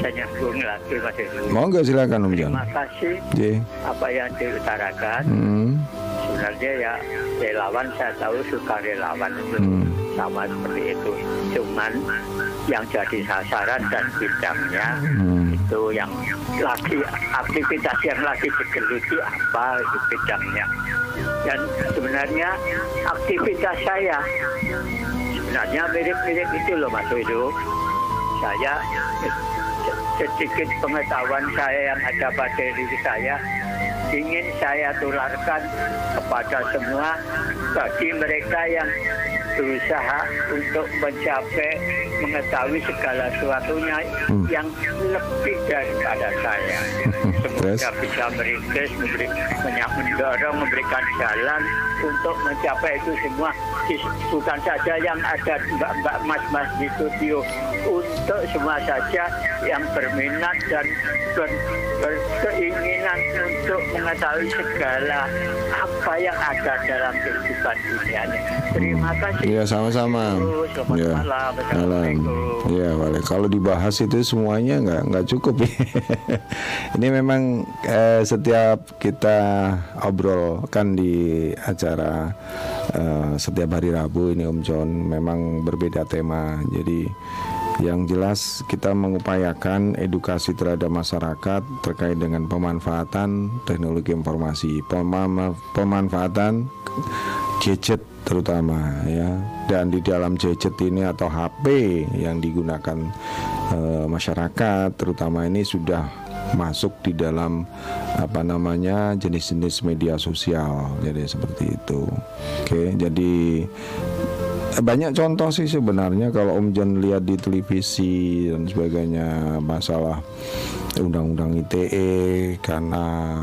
saya Mas Heru. Monggo silakan Om Jan. Terima kasih J. apa yang diutarakan. Hmm. Sebenarnya ya relawan saya tahu suka relawan itu Hmm. sama seperti itu. Cuman yang jadi sasaran dan bidangnya Hmm. itu yang lagi aktivitas yang lagi digeluti apa itu bidangnya. Dan sebenarnya aktivitas saya sebenarnya mirip-mirip itu loh Mas Widu. Saya sedikit pengetahuan saya yang ada pada diri saya ingin saya tularkan kepada semua bagi mereka yang berusaha untuk mencapai mengetahui segala sesuatunya yang lebih daripada saya. Semoga bisa merintis, memberi, mendorong, memberikan jalan untuk mencapai itu semua. Bukan saja yang ada mbak-mbak mas-mas di studio, untuk semua saja yang berminat dan ber- berkeinginan untuk mengetahui segala apa yang ada dalam kehidupan dunia ini. Terima kasih. Iya sama-sama. Selamat Ya. malam. Iya, boleh. Kalau dibahas itu semuanya nggak nggak cukup. Ini memang eh, setiap kita obrolkan di acara eh, setiap hari Rabu ini Om John memang berbeda tema. Jadi yang jelas kita mengupayakan edukasi terhadap masyarakat terkait dengan pemanfaatan teknologi informasi, pemanfaatan gadget terutama ya. Dan di dalam gadget ini atau HP yang digunakan eh, masyarakat terutama ini sudah masuk di dalam apa namanya jenis-jenis media sosial. Jadi seperti itu. Oke jadi banyak contoh sih sebenarnya kalau Om Jan lihat di televisi dan sebagainya masalah undang-undang ITE karena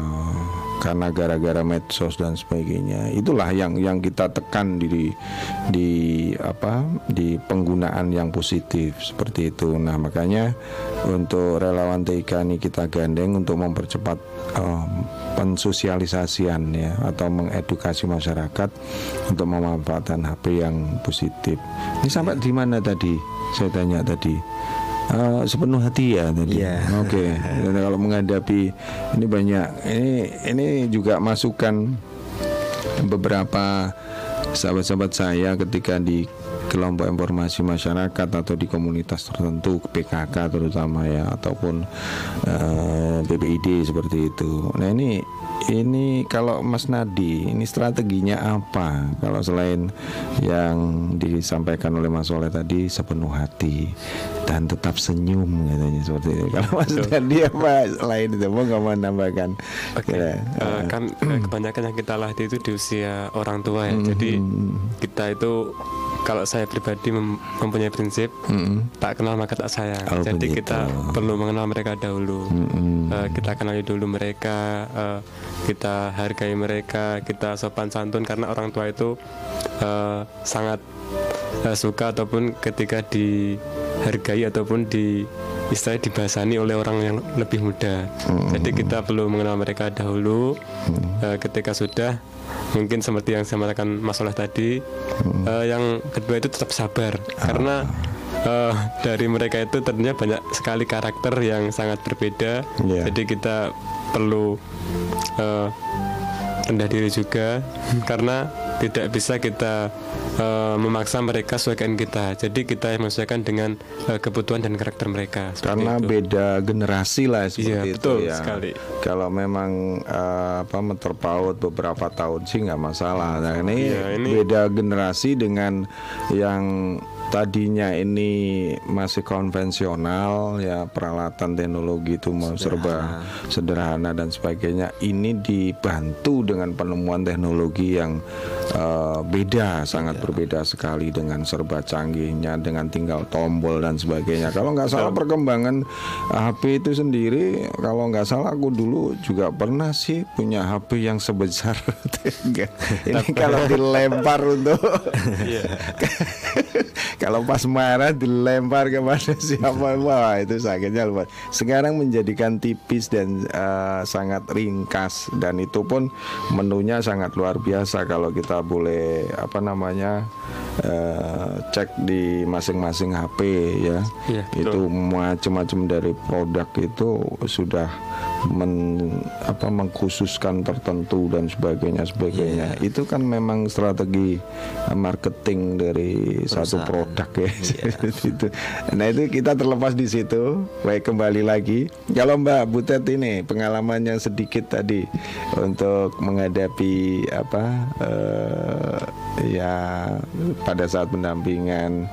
karena gara-gara medsos dan sebagainya. Itulah yang yang kita tekan di di apa di penggunaan yang positif seperti itu. Nah makanya untuk relawan TIK ini kita gandeng untuk mempercepat em, pensosialisasian ya atau mengedukasi masyarakat untuk memanfaatkan HP yang positif ini sampai di mana tadi saya tanya tadi Eh, sepenuh hati ya tadi. Iya. Oke. Dan kalau menghadapi ini banyak ini ini juga masukan beberapa sahabat-sahabat saya ketika di kelompok informasi masyarakat atau di komunitas tertentu PKK terutama ya ataupun PPID seperti itu. Nah ini ini kalau Mas Nadi ini strateginya apa? Kalau selain yang disampaikan oleh Mas Soleh tadi sepenuh hati dan tetap senyum katanya seperti itu. Kalau Mas Nadi apa selain itu mau nggak mau menambahkan? Oke, Kira- eh, kan eh, kebanyakan yang kita latih itu di usia orang tua ya. Jadi kita itu kalau saya pribadi mem- mempunyai prinsip tak kenal maka tak sayang. Oh, Jadi begitu. kita perlu mengenal mereka dahulu. Eh, kita kenali dulu mereka, eh, kita hargai mereka, kita sopan santun karena orang tua itu eh, sangat eh, suka ataupun ketika dihargai ataupun di istilahnya dibahasani oleh orang yang lebih muda. Jadi kita perlu mengenal mereka dahulu. Eh, ketika sudah mungkin seperti yang saya katakan Mas Oleh tadi, eh, yang kedua itu tetap sabar. Karena eh, dari mereka itu tentunya banyak sekali karakter yang sangat berbeda. Iya. Jadi kita perlu eh, rendah diri juga. Karena tidak bisa kita eh, memaksa mereka sesuaikan kita. Jadi kita yang menyesuaikan dengan eh, kebutuhan dan karakter mereka. Karena itu. beda generasi lah seperti Iya, itu betul ya. sekali. Kalau memang eh, apa terpaut beberapa tahun sih nggak masalah. Nah ini, Iya, ini- beda generasi dengan yang tadinya ini masih konvensional ya peralatan teknologi itu mau serba sederhana dan sebagainya. Ini dibantu dengan penemuan teknologi yang eh, beda, sangat berbeda sekali dengan serba canggihnya, dengan tinggal tombol dan sebagainya. Kalau nggak salah perkembangan eh, HP itu sendiri, kalau nggak salah aku dulu juga pernah sih punya HP yang sebesar ini kalau dilempar untuk kalau pas marah dilempar kepada siapa? Wah itu sakitnya luar. Sekarang menjadikan tipis dan eh, sangat ringkas. Dan itu pun menunya sangat luar biasa kalau kita boleh apa namanya eh, cek di masing-masing HP ya. Iya, itu macam-macam dari produk itu sudah men, apa mengkhususkan tertentu dan sebagainya sebagainya. Itu kan memang strategi eh, marketing dari satu produk ya. itu. Nah itu kita terlepas di situ. Baik kembali lagi. Kalau Mbak Butet ini pengalamannya sedikit tadi untuk menghadapi apa eh, ya pada saat pendampingan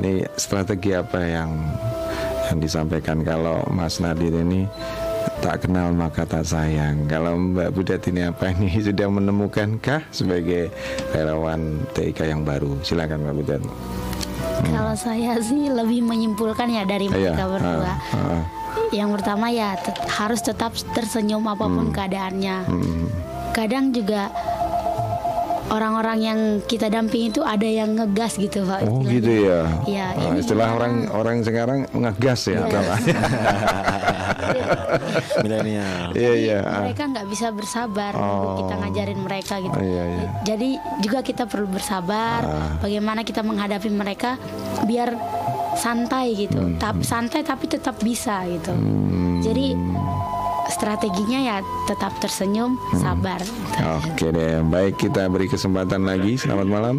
ini strategi apa yang yang disampaikan kalau Mas Nadir ini tak kenal maka tak sayang. Kalau Mbak Budet ini apa ini sudah menemukankah sebagai relawan TIK yang baru? Silakan Mbak Budet. Kalau saya sih lebih menyimpulkan ya dari Iya, mereka berdua. ah, ah. Yang pertama ya tet- harus tetap tersenyum apa pun keadaannya. Hmm. Kadang juga orang-orang yang kita dampingi itu ada yang ngegas gitu pak. Oh istilahnya. gitu ya. Iya, Ah, ini istilah orang orang sekarang ngegas ya. apa? milenial. Iya iya. mereka nggak bisa bersabar nunggu kita ngajarin mereka gitu. Oh, iya, iya. Jadi juga kita perlu bersabar. Ah. Bagaimana kita menghadapi mereka biar santai gitu. Hmm. Tapi santai tapi tetap bisa gitu. Jadi strateginya ya tetap tersenyum, Hmm. sabar. gitu. Oke deh, baik kita beri kesempatan lagi. Selamat malam.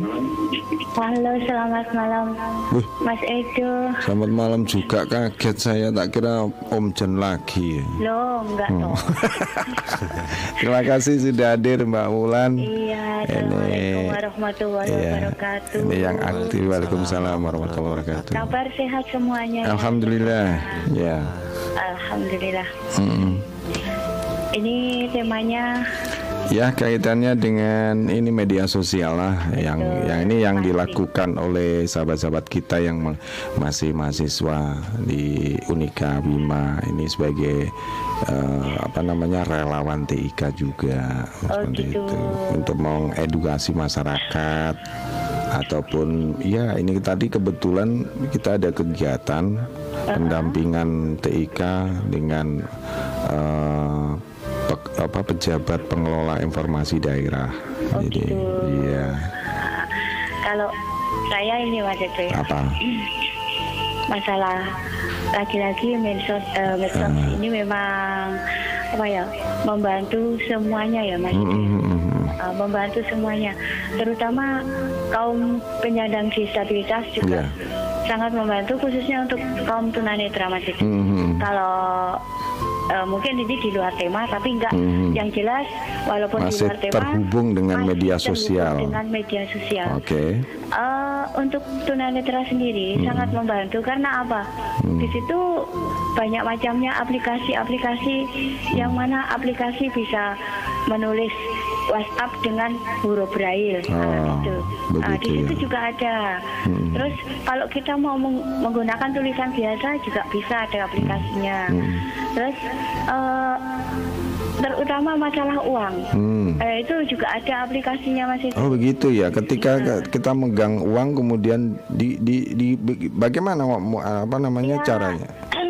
Halo, selamat malam, Wih, Mas Edo. selamat malam juga kaget saya tak kira Om Jen lagi. Loh, enggak Hmm. dong. Terima kasih sudah hadir Mbak Wulan. Iya, Assalamualaikum Ini warahmatullahi Iya, wabarakatuh. ini yang aktif. Waalaikumsalam warahmatullahi wabarakatuh. Kabar sehat semuanya. ya? Alhamdulillah. Ya. Alhamdulillah. Mm-mm. Ini temanya Ya kaitannya dengan ini media sosial lah yang yang ini yang dilakukan oleh sahabat-sahabat kita yang ma- masih mahasiswa di Unika Bima ini sebagai eh, apa namanya relawan TIK juga. Oh, seperti gitu. itu. Untuk mengedukasi masyarakat ataupun ya ini tadi kebetulan kita ada kegiatan pendampingan TIK dengan eh, pe- apa pejabat pengelola informasi daerah. Jadi iya kalau saya ini Mas Edo apa? masalah laki-laki medsos eh, medsos Ah. ini memang apa ya membantu semuanya ya Mas. Edo. Mm-mm. Uh, membantu semuanya, terutama kaum penyandang disabilitas juga Iya. sangat membantu khususnya untuk kaum tunanetra Mas Edo. Mm-mm. Kalau uh, mungkin ini di luar tema, tapi enggak Mhm. yang jelas walaupun di Masih luar tema terhubung dengan masih media sosial. Dengan media sosial. Oke. Uh, untuk tunanetra sendiri Hmm. sangat membantu karena apa? Di situ banyak macamnya aplikasi-aplikasi yang mana aplikasi bisa menulis WhatsApp dengan huruf braille. Oh, Nah, itu. Nah, di situ ya. juga ada. Hmm. Terus kalau kita mau meng- menggunakan tulisan biasa juga bisa ada aplikasinya. Hmm. Terus eh, terutama masalah uang. Hmm. Eh, itu juga ada aplikasinya Mas itu. Oh begitu ya. Ketika kita megang uang kemudian di di, di bagaimana apa namanya Ya, caranya?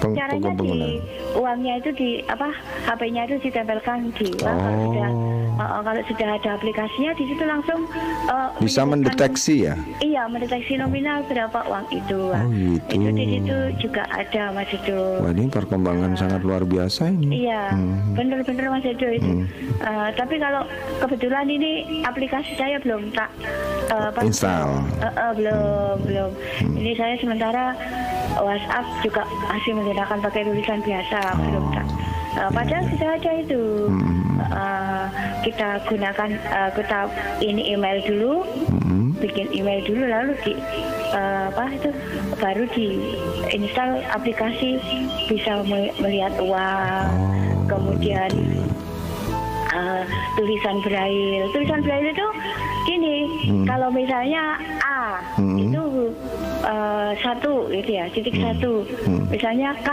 Peng- caranya di uangnya itu di apa HP-nya itu ditempelkan di uang kalau Oh. sudah uh, uh, kalau sudah ada aplikasinya di situ langsung uh, Bisa mendeteksi ya? Iya, mendeteksi nominal berapa uang itu. Oh, gitu. Itu di situ juga ada Mas Edo. Wah ini perkembangan sangat luar biasa ini. Iya, Hmm. bener-bener Mas Edo itu. Uh, tapi kalau kebetulan ini aplikasi saya belum tak uh, apa- Install. Uh, uh, belum, belum. Ini saya sementara WhatsApp juga masih menggunakan pakai tulisan biasa, belum tak. Uh, padahal sudah ada itu. Uh, kita gunakan, uh, kita ini email dulu, Hmm. bikin email dulu lalu di uh, apa itu baru di install aplikasi bisa me- melihat uang, kemudian uh, tulisan braille. Tulisan braille itu gini, kalau misalnya A itu uh, satu gitu ya, titik satu. Misalnya K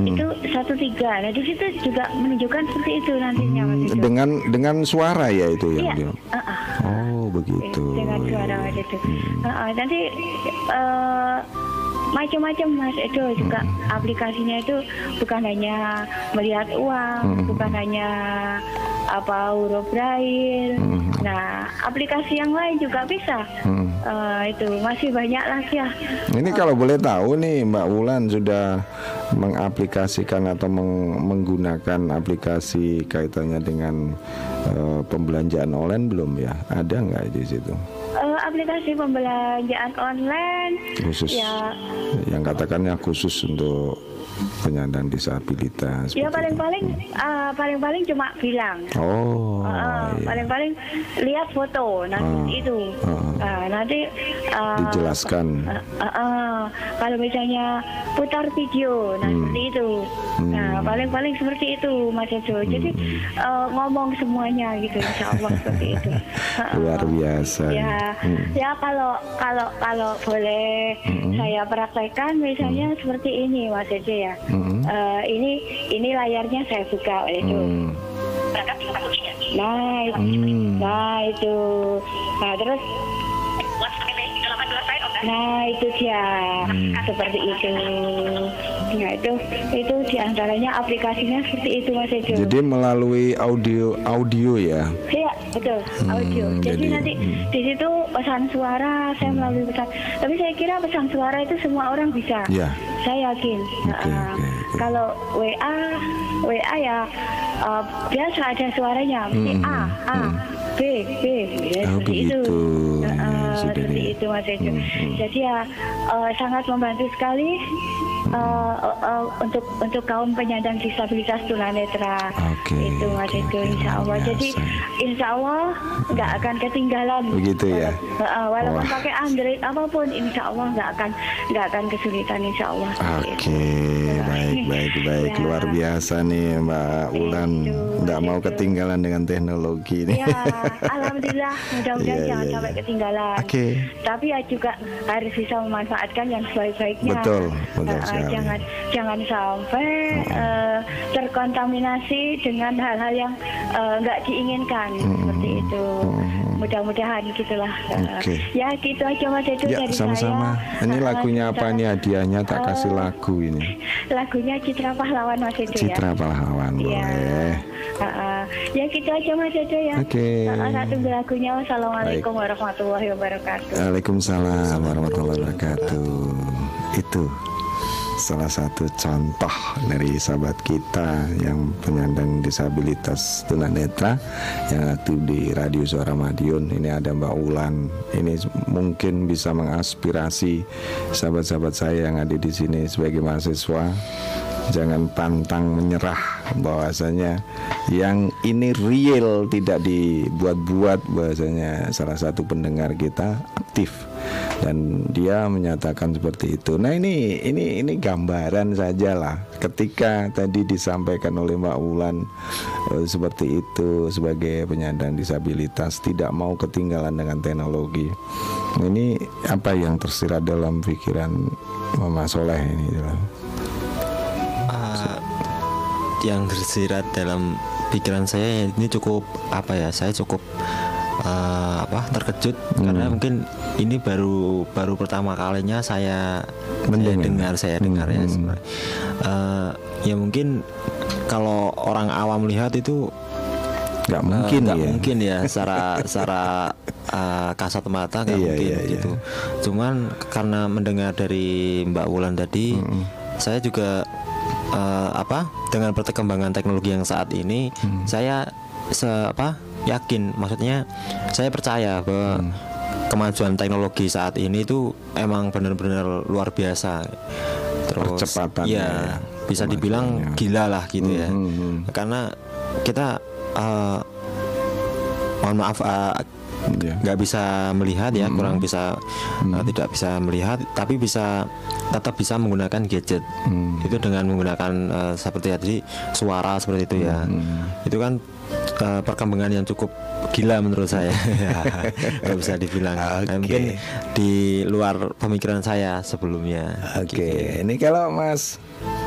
itu satu tiga. Nah di situ juga menunjukkan seperti itu nantinya Edo. Dengan dengan suara ya itu yang Iya. dia. uh-uh. Oh begitu. dengan suara Iya, Mas iya. Edo. Uh-uh, nanti uh, macam-macam Mas Edo juga aplikasinya itu bukan hanya melihat uang, bukan hanya apa huruf braille. Nah, aplikasi yang lain juga bisa. Hmm. Uh, itu masih banyak lagi ya. Ini kalau boleh tahu nih Mbak Wulan sudah mengaplikasikan atau meng- menggunakan aplikasi kaitannya dengan eh, pembelanjaan online belum ya? Ada nggak di situ? Aplikasi pembelanjaan online. Khusus. Ya. Yang katakannya khusus untuk penyandang disabilitas. ya paling-paling uh, paling-paling cuma bilang. Oh, Ah, iya. paling-paling lihat foto nah Ah, itu ah. Ah, nanti ah, dijelaskan. ah, ah, ah. kalau misalnya putar video nah Hmm. seperti itu nah paling-paling seperti itu Mas Edo jadi Hmm. eh, ngomong semuanya gitu Insya Allah seperti itu. Luar biasa. ya Hmm. ya kalau kalau kalau boleh saya praktekkan misalnya seperti ini Mas Edo ya Hmm. Eh, ini ini layarnya saya buka Mas Edo Hmm. Nah, itu. Hmm. Nah, itu. Nah, terus Nah, itu dia. Hmm. Seperti itu. Nah, itu itu di antaranya aplikasinya seperti itu Mas Edo. Jadi melalui audio audio ya. Iya, betul, audio. Hmm, jadi, jadi, nanti hmm. di situ pesan suara, saya melalui pesan. Tapi saya kira pesan suara itu semua orang bisa. Ya. Saya yakin. Nah, oke, oke. Kalau WA, WA ya uh, biasa ada suaranya, Hmm, A, A, hmm. B, B, ya Oh, seperti itu. begitu. Ya, uh, sudah seperti itu Mas. Hmm, hmm. Jadi ya uh, sangat membantu sekali. Uh, uh, uh, untuk untuk kaum penyandang disabilitas tunanetra Oke, itu Mas Edo oke, Insya Allah jadi biasa. Insya Allah nggak akan ketinggalan Begitu ya? Uh, walaupun Wah. pakai Android apa pun Insya Allah nggak akan nggak akan kesulitan Insya Allah Oke, baik, baik, baik, Ya. luar biasa nih Mbak Ulan. Itu, Nggak mau itu. ketinggalan dengan teknologi nih. Ya, alhamdulillah mudah-mudahan Iya, jangan iya, sampai iya. ketinggalan. Oke. Tapi ya juga harus bisa memanfaatkan yang sebaik-baiknya. Betul, betul eh, sekali. jangan jangan sampai eh, terkontaminasi dengan hal-hal yang eh, nggak diinginkan seperti itu. Mudah-mudahan gitulah. Oke. Ya gitu aja Mas Edo Ya, dari sama-sama. saya. Ini lagunya apa kita- nih hadiahnya? Tak kasih Eh, lagu ini. Lagunya Citra Pahlawan Mas Edo ya. Citra Pahlawan Iya. boleh. Ah, ah. Ya gitu aja Mas Edo ya. Oke. Ah, ah, Satu lagunya Wassalamualaikum warahmatullahi wabarakatuh. Waalaikumsalam warahmatullahi wabarakatuh. Itu salah satu contoh dari sahabat kita yang penyandang disabilitas tunanetra yang aktif di Radio Suara Madiun. Ini ada Mbak Ulan. Ini mungkin bisa mengaspirasi sahabat-sahabat saya yang ada di sini sebagai mahasiswa. Jangan pantang menyerah bahwasanya yang ini real tidak dibuat-buat bahwasanya salah satu pendengar kita aktif dan dia menyatakan seperti itu. Nah ini ini ini gambaran saja lah. Ketika tadi disampaikan oleh Mbak Wulan eh, seperti itu sebagai penyandang disabilitas tidak mau ketinggalan dengan teknologi. Ini apa yang tersirat dalam pikiran Mama Soleh ini? Ah, yang tersirat dalam pikiran saya ini cukup apa ya saya cukup ah, apa terkejut karena mungkin ini baru baru pertama kalinya saya saya Mendengar. dengar saya dengar ya Hmm. sebenarnya. Eh, ya mungkin kalau orang awam lihat itu nggak eh, mungkin nggak ya mungkin ya secara secara eh, kasat mata nggak Iya, mungkin iya, iya. gitu cuman karena mendengar dari Mbak Wulan tadi saya juga eh, apa dengan perkembangan teknologi yang saat ini Mm. saya se apa yakin. Maksudnya saya percaya bahwa Mm. kemajuan teknologi saat ini itu emang benar-benar luar biasa. Terus Percepatannya ya ya, bisa dibilang gila lah gitu ya. Hmm, hmm, karena kita eh, mohon maaf Iya. nggak bisa melihat ya kurang bisa eh, tidak bisa melihat tapi bisa tetap bisa menggunakan gadget. Hmm. itu dengan menggunakan eh, seperti tadi suara seperti itu ya. Itu kan eh, perkembangan yang cukup gila menurut saya kalau bisa dibilang Nah, Oke. mungkin di luar pemikiran saya sebelumnya Oke, ini kalau Mas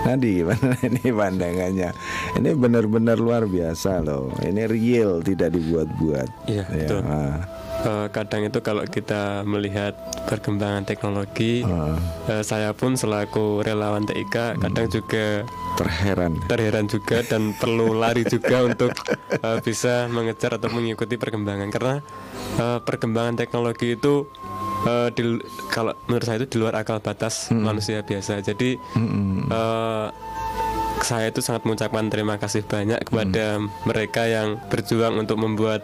Nadi gimana ini pandangannya? Ini benar-benar luar biasa loh. Ini real, tidak dibuat-buat. Iya, Ya, betul. ah. Eh, kadang itu kalau kita melihat perkembangan teknologi, Ah. eh, saya pun selaku relawan TIK kadang juga terheran. terheran juga dan perlu lari juga untuk eh, bisa mengejar atau mengikuti perkembangan karena eh, perkembangan teknologi itu eh, di, kalau menurut saya itu di luar akal batas manusia biasa. Jadi eh, saya itu sangat mengucapkan terima kasih banyak kepada mereka yang berjuang untuk membuat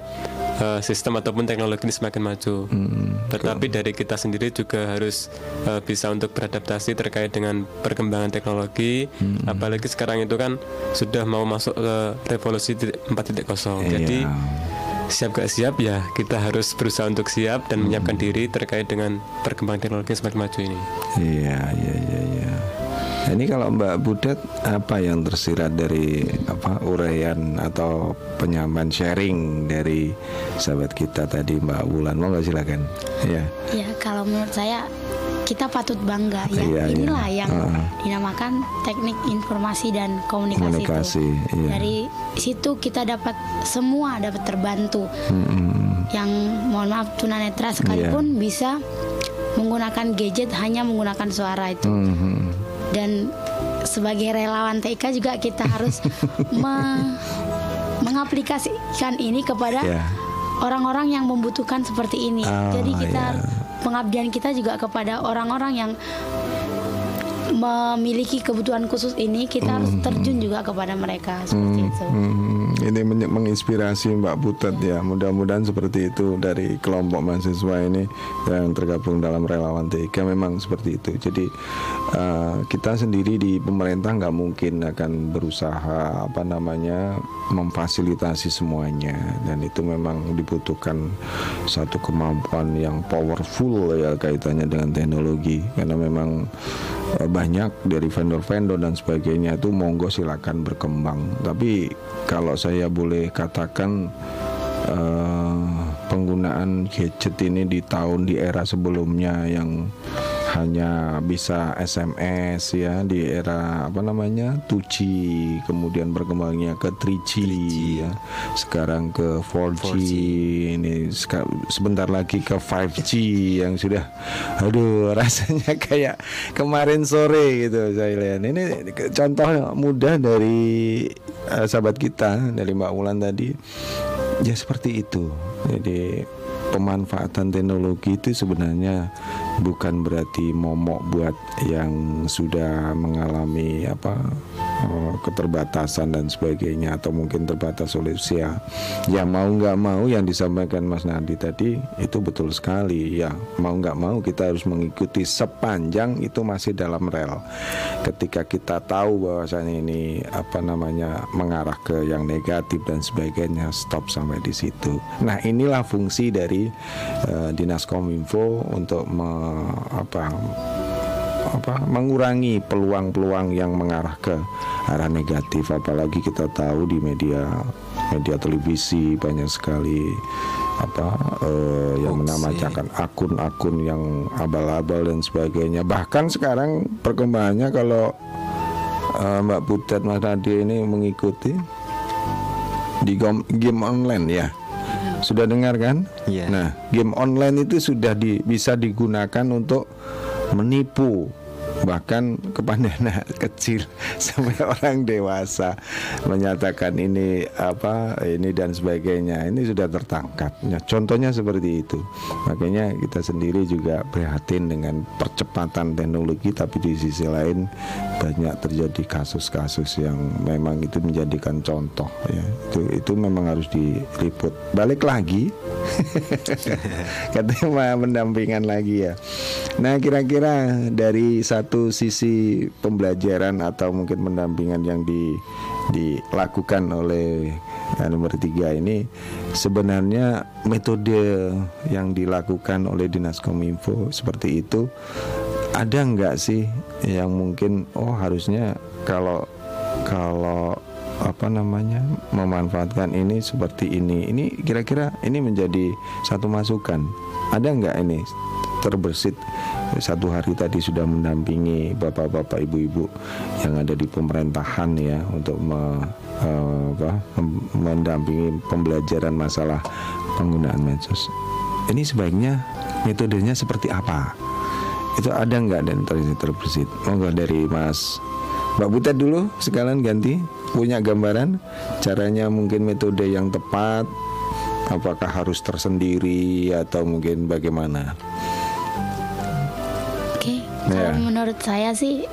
eh, sistem ataupun teknologi ini semakin maju. Tetapi dari kita sendiri juga harus eh, bisa untuk beradaptasi terkait dengan perkembangan teknologi. Apalagi sekarang itu kan sudah mau masuk ke revolusi 4.0. Jadi Iya. siap gak siap ya kita harus berusaha untuk siap dan menyiapkan diri terkait dengan perkembangan teknologi semakin maju ini. Iya, iya, iya, iya. Nah, Ini kalau Mbak Budet apa yang tersirat dari apa uraian atau penyampaian sharing dari sahabat kita tadi Mbak Wulan mau nggak silakan? Ya. Ya kalau menurut saya kita patut bangga ya. Iya, iya. Inilah yang Heeh. dinamakan teknik informasi dan komunikasi, Komunikasi, itu. iya. Dari situ kita dapat semua dapat terbantu. Mm-mm. Yang mohon maaf tunanetra sekalipun bisa menggunakan gadget hanya menggunakan suara itu. Mhm. Dan sebagai relawan TK juga kita harus me- mengaplikasikan ini kepada Ya. orang-orang yang membutuhkan seperti ini. Ah, Jadi kita ya. pengabdian kita juga kepada orang-orang yang memiliki kebutuhan khusus ini kita harus terjun juga kepada mereka seperti itu. Hmm, ini men- menginspirasi Mbak Butet ya. Mudah-mudahan seperti itu dari kelompok mahasiswa ini yang tergabung dalam relawan TIK memang seperti itu. Jadi eh, kita sendiri di pemerintah nggak mungkin akan berusaha apa namanya memfasilitasi semuanya dan itu memang dibutuhkan satu kemampuan yang powerful ya kaitannya dengan teknologi karena memang eh, banyak dari vendor-vendor dan sebagainya itu monggo silakan berkembang tapi kalau saya boleh katakan eh, penggunaan gadget ini di tahun di era sebelumnya yang hanya bisa SMS ya di era apa namanya 2G kemudian berkembangnya ke 3G, ya sekarang ke 4G, ini seka- sebentar lagi ke 5G yang sudah aduh rasanya kayak kemarin sore gitu saya lihat. Ini contoh mudah dari eh, sahabat kita dari Mbak Wulan tadi ya seperti itu. Jadi pemanfaatan teknologi itu sebenarnya bukan berarti momok buat yang sudah mengalami apa keterbatasan dan sebagainya atau mungkin terbatas oleh usia. Ya mau nggak mau yang disampaikan Mas Nadi tadi itu betul sekali. Ya mau nggak mau kita harus mengikuti sepanjang itu masih dalam rel. Ketika kita tahu bahwasannya ini apa namanya mengarah ke yang negatif dan sebagainya stop sampai di situ. Nah inilah fungsi dari eh, dinas kominfo untuk me- apa apa mengurangi peluang-peluang yang mengarah ke arah negatif apalagi kita tahu di media media televisi banyak sekali apa eh, yang menamakan akun-akun yang abal-abal dan sebagainya bahkan sekarang perkembangannya kalau eh, Mbak Butet Mas Nadi ini mengikuti di gom- game online ya sudah dengar kan? Iya. Nah, game online itu sudah di- bisa digunakan untuk menipu bahkan kepada anak kecil sampai orang dewasa menyatakan ini apa ini dan sebagainya ini sudah tertangkap. Nah, contohnya seperti itu. Makanya kita sendiri juga prihatin dengan percepatan teknologi tapi di sisi lain banyak terjadi kasus-kasus yang memang itu menjadikan contoh ya. Itu itu memang harus diliput. Balik lagi katanya mendampingan lagi ya. Nah, kira-kira dari satu sisi pembelajaran atau mungkin pendampingan yang di dilakukan oleh yang nomor tiga ini sebenarnya metode yang dilakukan oleh dinas kominfo seperti itu ada nggak sih yang mungkin oh harusnya kalau kalau apa namanya memanfaatkan ini seperti ini. Ini kira-kira ini menjadi satu masukan. Ada nggak ini terbersit? Satu hari tadi sudah mendampingi bapak-bapak ibu-ibu yang ada di pemerintahan ya untuk me, uh, apa, mendampingi pembelajaran masalah penggunaan medsos. Ini sebaiknya metodenya seperti apa? Itu ada nggak dan terbersit? Monggo dari Mas Mbak Butet dulu sekalian ganti punya gambaran caranya mungkin metode yang tepat apakah harus tersendiri atau mungkin bagaimana Oke, Ya. kalau menurut saya sih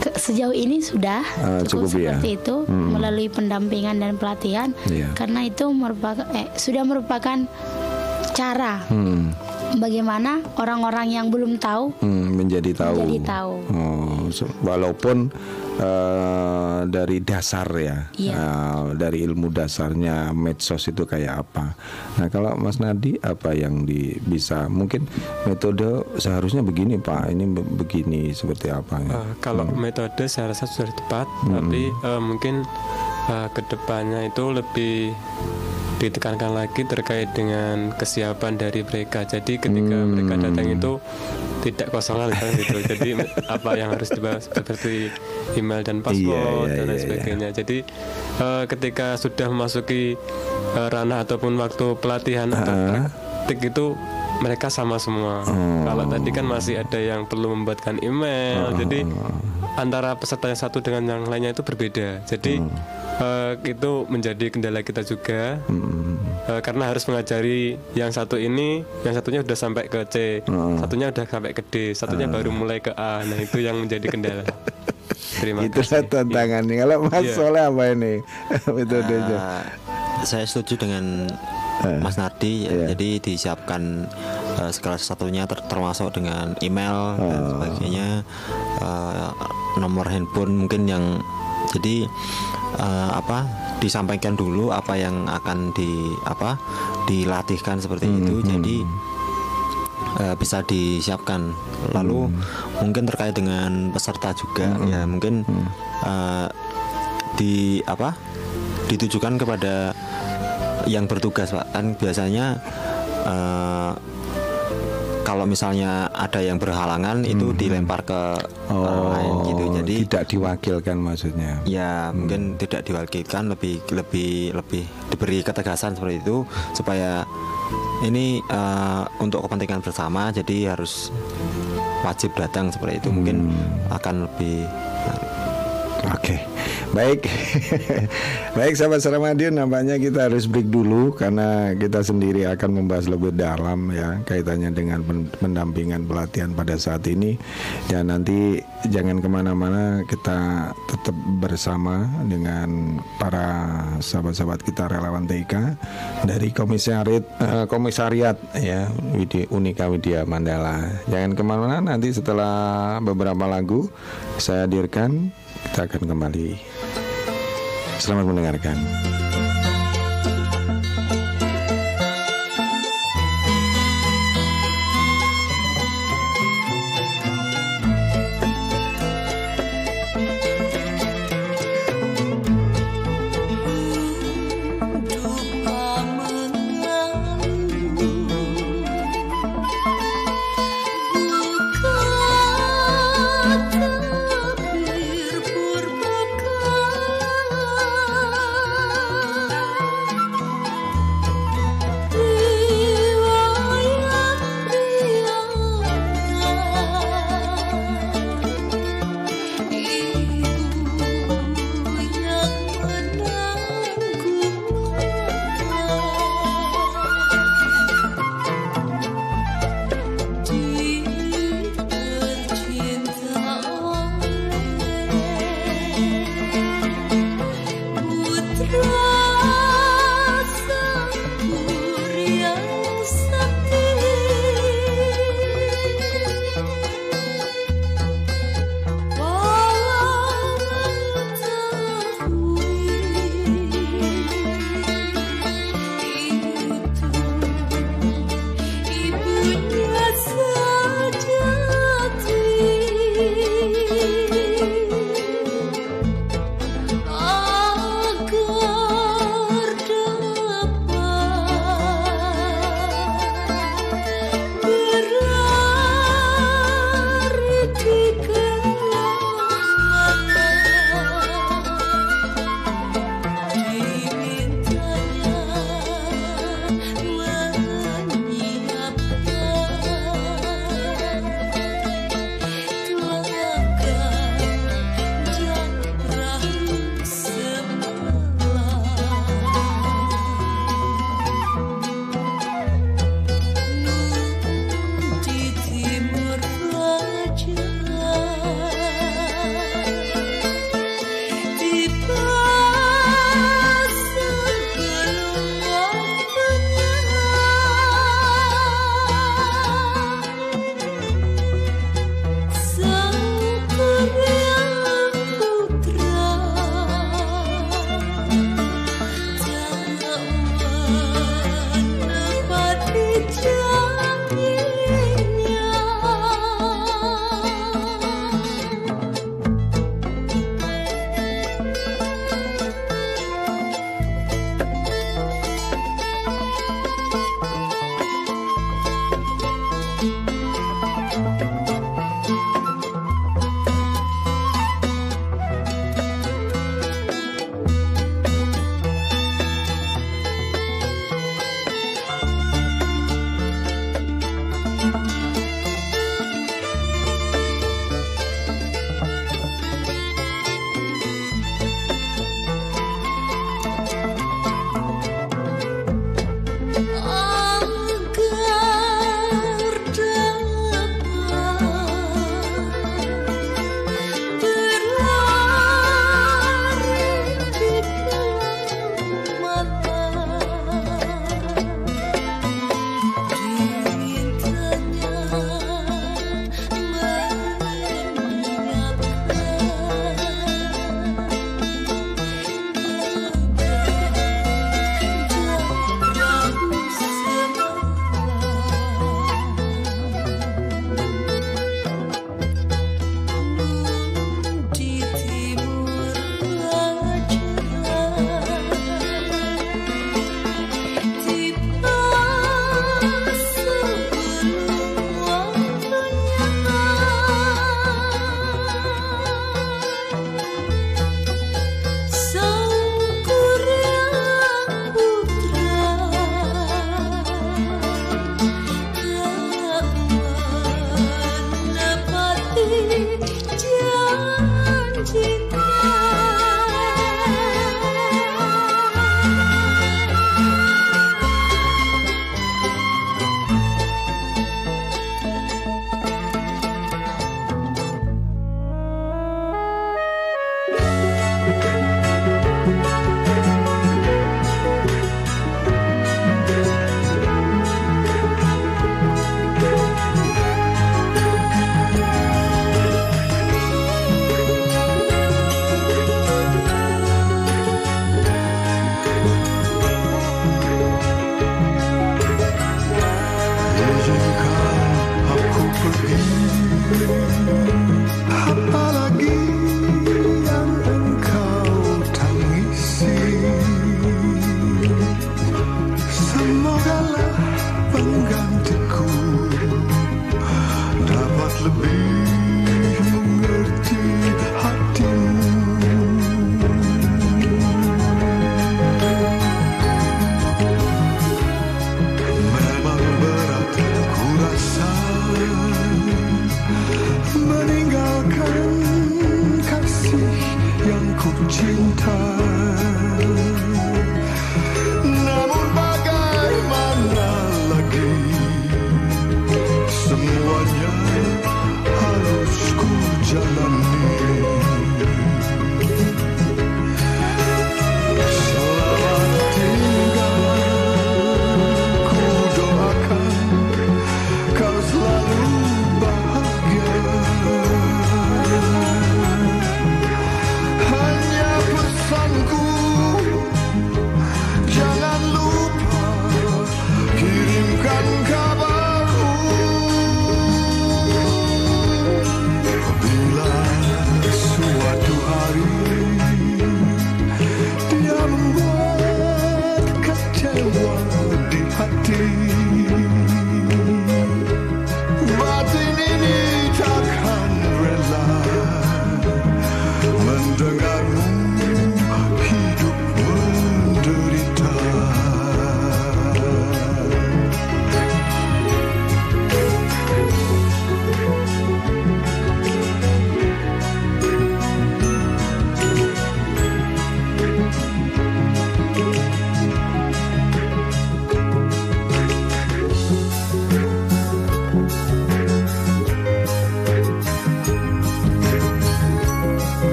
ke- sejauh ini sudah Ah, cukup, cukup ya. seperti itu Hmm. melalui pendampingan dan pelatihan Iya. karena itu merupakan eh, sudah merupakan cara hmm, bagaimana orang-orang yang belum tahu hmm, menjadi tahu Menjadi tahu. Oh, so- walaupun eh, dari dasar ya. Iya. eh, dari ilmu dasarnya medsos itu kayak apa. Nah kalau Mas Nadi apa yang di, bisa mungkin metode seharusnya begini Pak. Ini be- begini seperti apa ya? Eh, kalau metode saya rasa sudah tepat, tapi eh, mungkin eh, ke depannya itu lebih ditekankan lagi terkait dengan kesiapan dari mereka. Jadi ketika mereka datang itu tidak kosongan kan gitu. Jadi apa yang harus dibahas seperti email dan password Iya, iya, dan lain iya, sebagainya. Jadi eh, ketika sudah memasuki eh, ranah ataupun waktu pelatihan atau praktik itu mereka sama semua. Kalau tadi kan masih ada yang perlu membuatkan email. Jadi antara peserta yang satu dengan yang lainnya itu berbeda. Jadi eh, itu menjadi kendala kita juga. Eh, karena harus mengajari yang satu ini, yang satunya sudah sampai ke C, satunya sudah sampai ke D, satunya baru mulai ke A. Nah, itu yang menjadi kendala. Terima Itulah kasih. tantangannya. Kalau Mas Iya. Soleh apa ini metodenya? Eh, saya setuju dengan Mas Nardi ya. iya. jadi disiapkan eh, segala sesuatunya ter- termasuk dengan email dan sebagainya eh, nomor handphone mungkin yang jadi eh, apa disampaikan dulu apa yang akan di apa dilatihkan seperti itu. jadi eh, bisa disiapkan. Lalu mungkin terkait dengan peserta juga ya mungkin eh, di apa ditujukan kepada yang bertugas pak. Kan biasanya eh, kalau misalnya ada yang berhalangan itu dilempar ke orang lain gitu. Jadi Oh, tidak diwakilkan maksudnya. ya mungkin tidak diwakilkan lebih lebih lebih diberi ketegasan seperti itu supaya ini eh, untuk kepentingan bersama jadi harus wajib datang seperti itu mungkin akan lebih Oke, baik, baik sahabat Seramadion, nampaknya kita harus break dulu karena kita sendiri akan membahas lebih dalam ya kaitannya dengan pen- pendampingan pelatihan pada saat ini dan nanti jangan ke mana-mana kita tetap bersama dengan para sahabat-sahabat kita relawan TK dari komisariat eh, komisariat ya Unika Widya Mandala. Jangan ke mana-mana nanti setelah beberapa lagu saya hadirkan kita akan kembali. Selamat mendengarkan.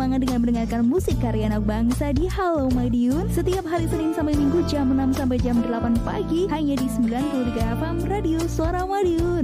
Semangat dengan mendengarkan musik karya anak bangsa di Halo Madiun setiap hari Senin sampai Minggu jam 6 sampai jam 8 pagi hanya di 93 FM Radio Suara Madiun.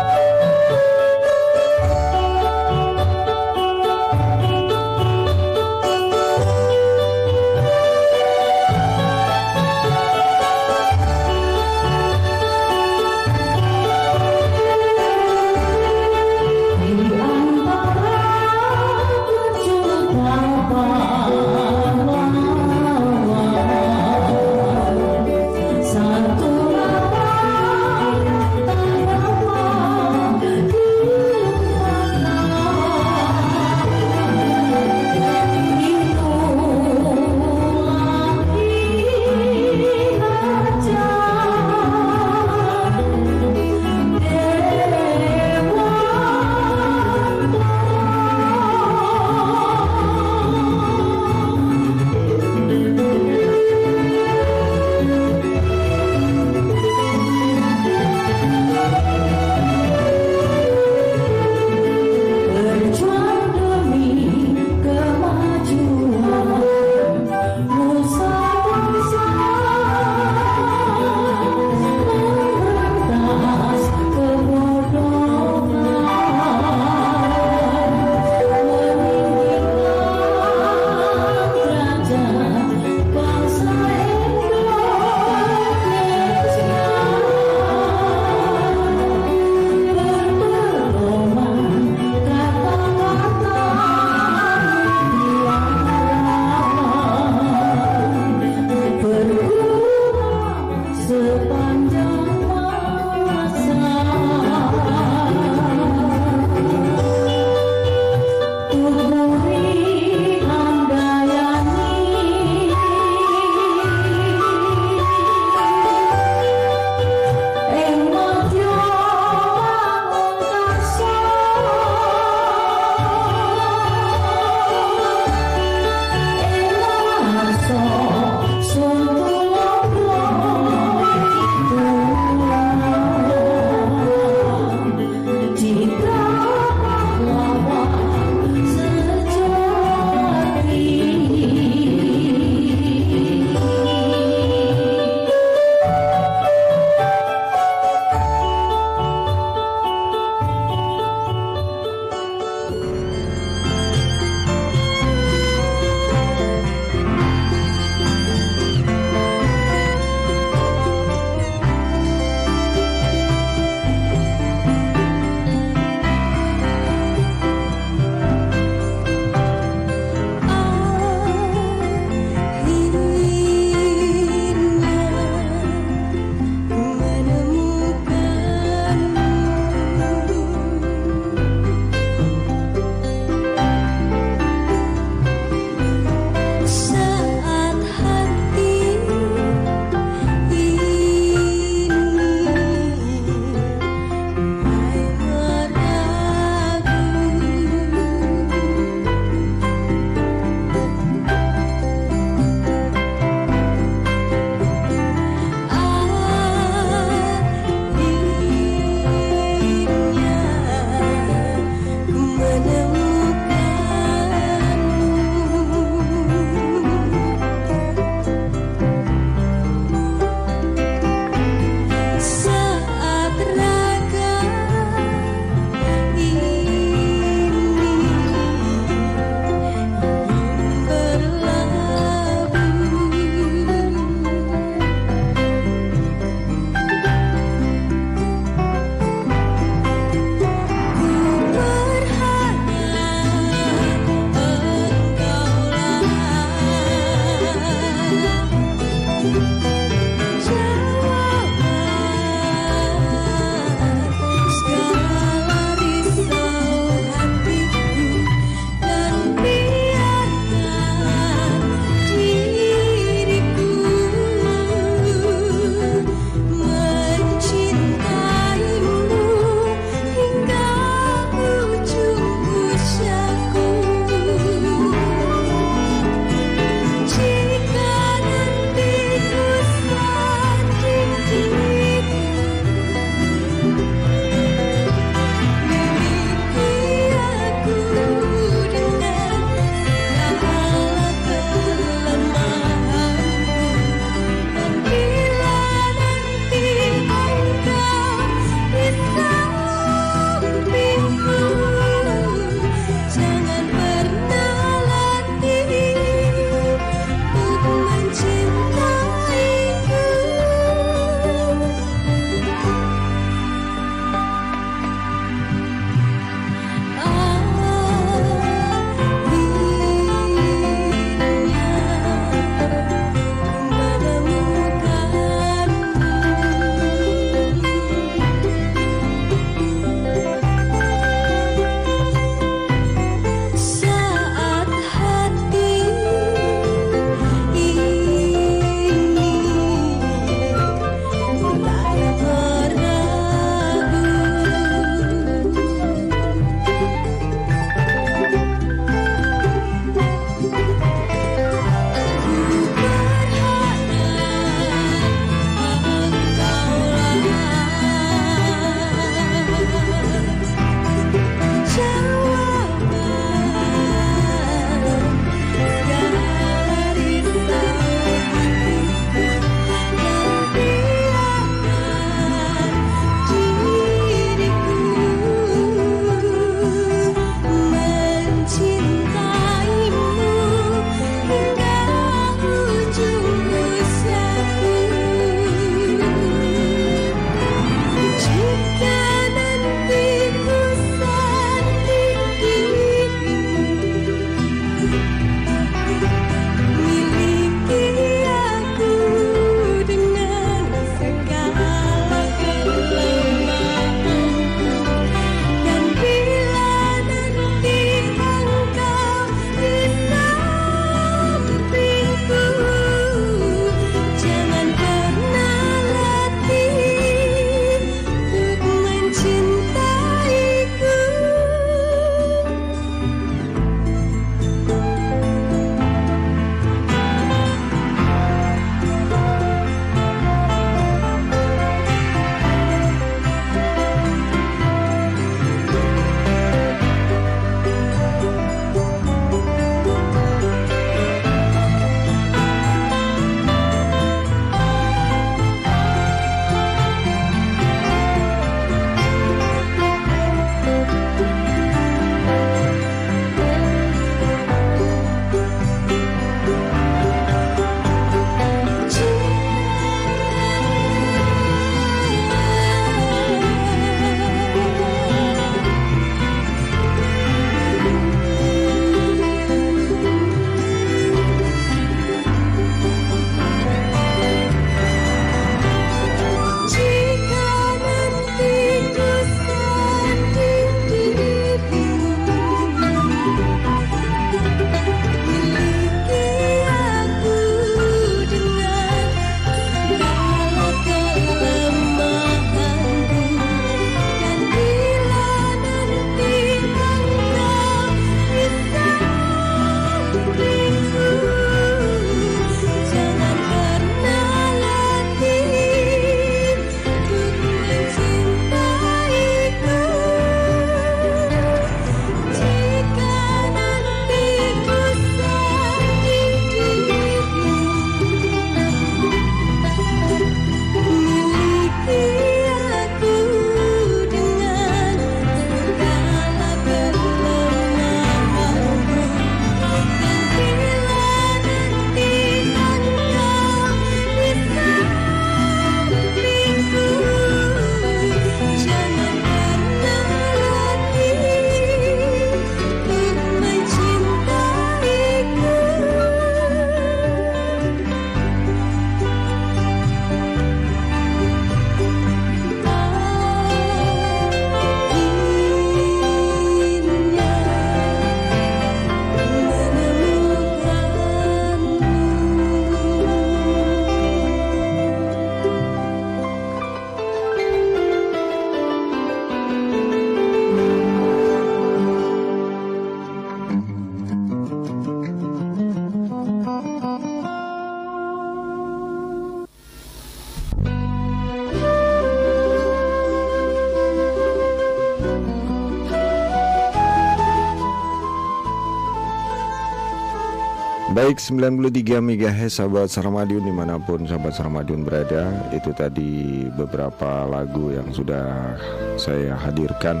Baik 93 MHz sahabat Saramadion di mana pun sahabat Saramadion berada. Itu tadi beberapa lagu yang sudah saya hadirkan.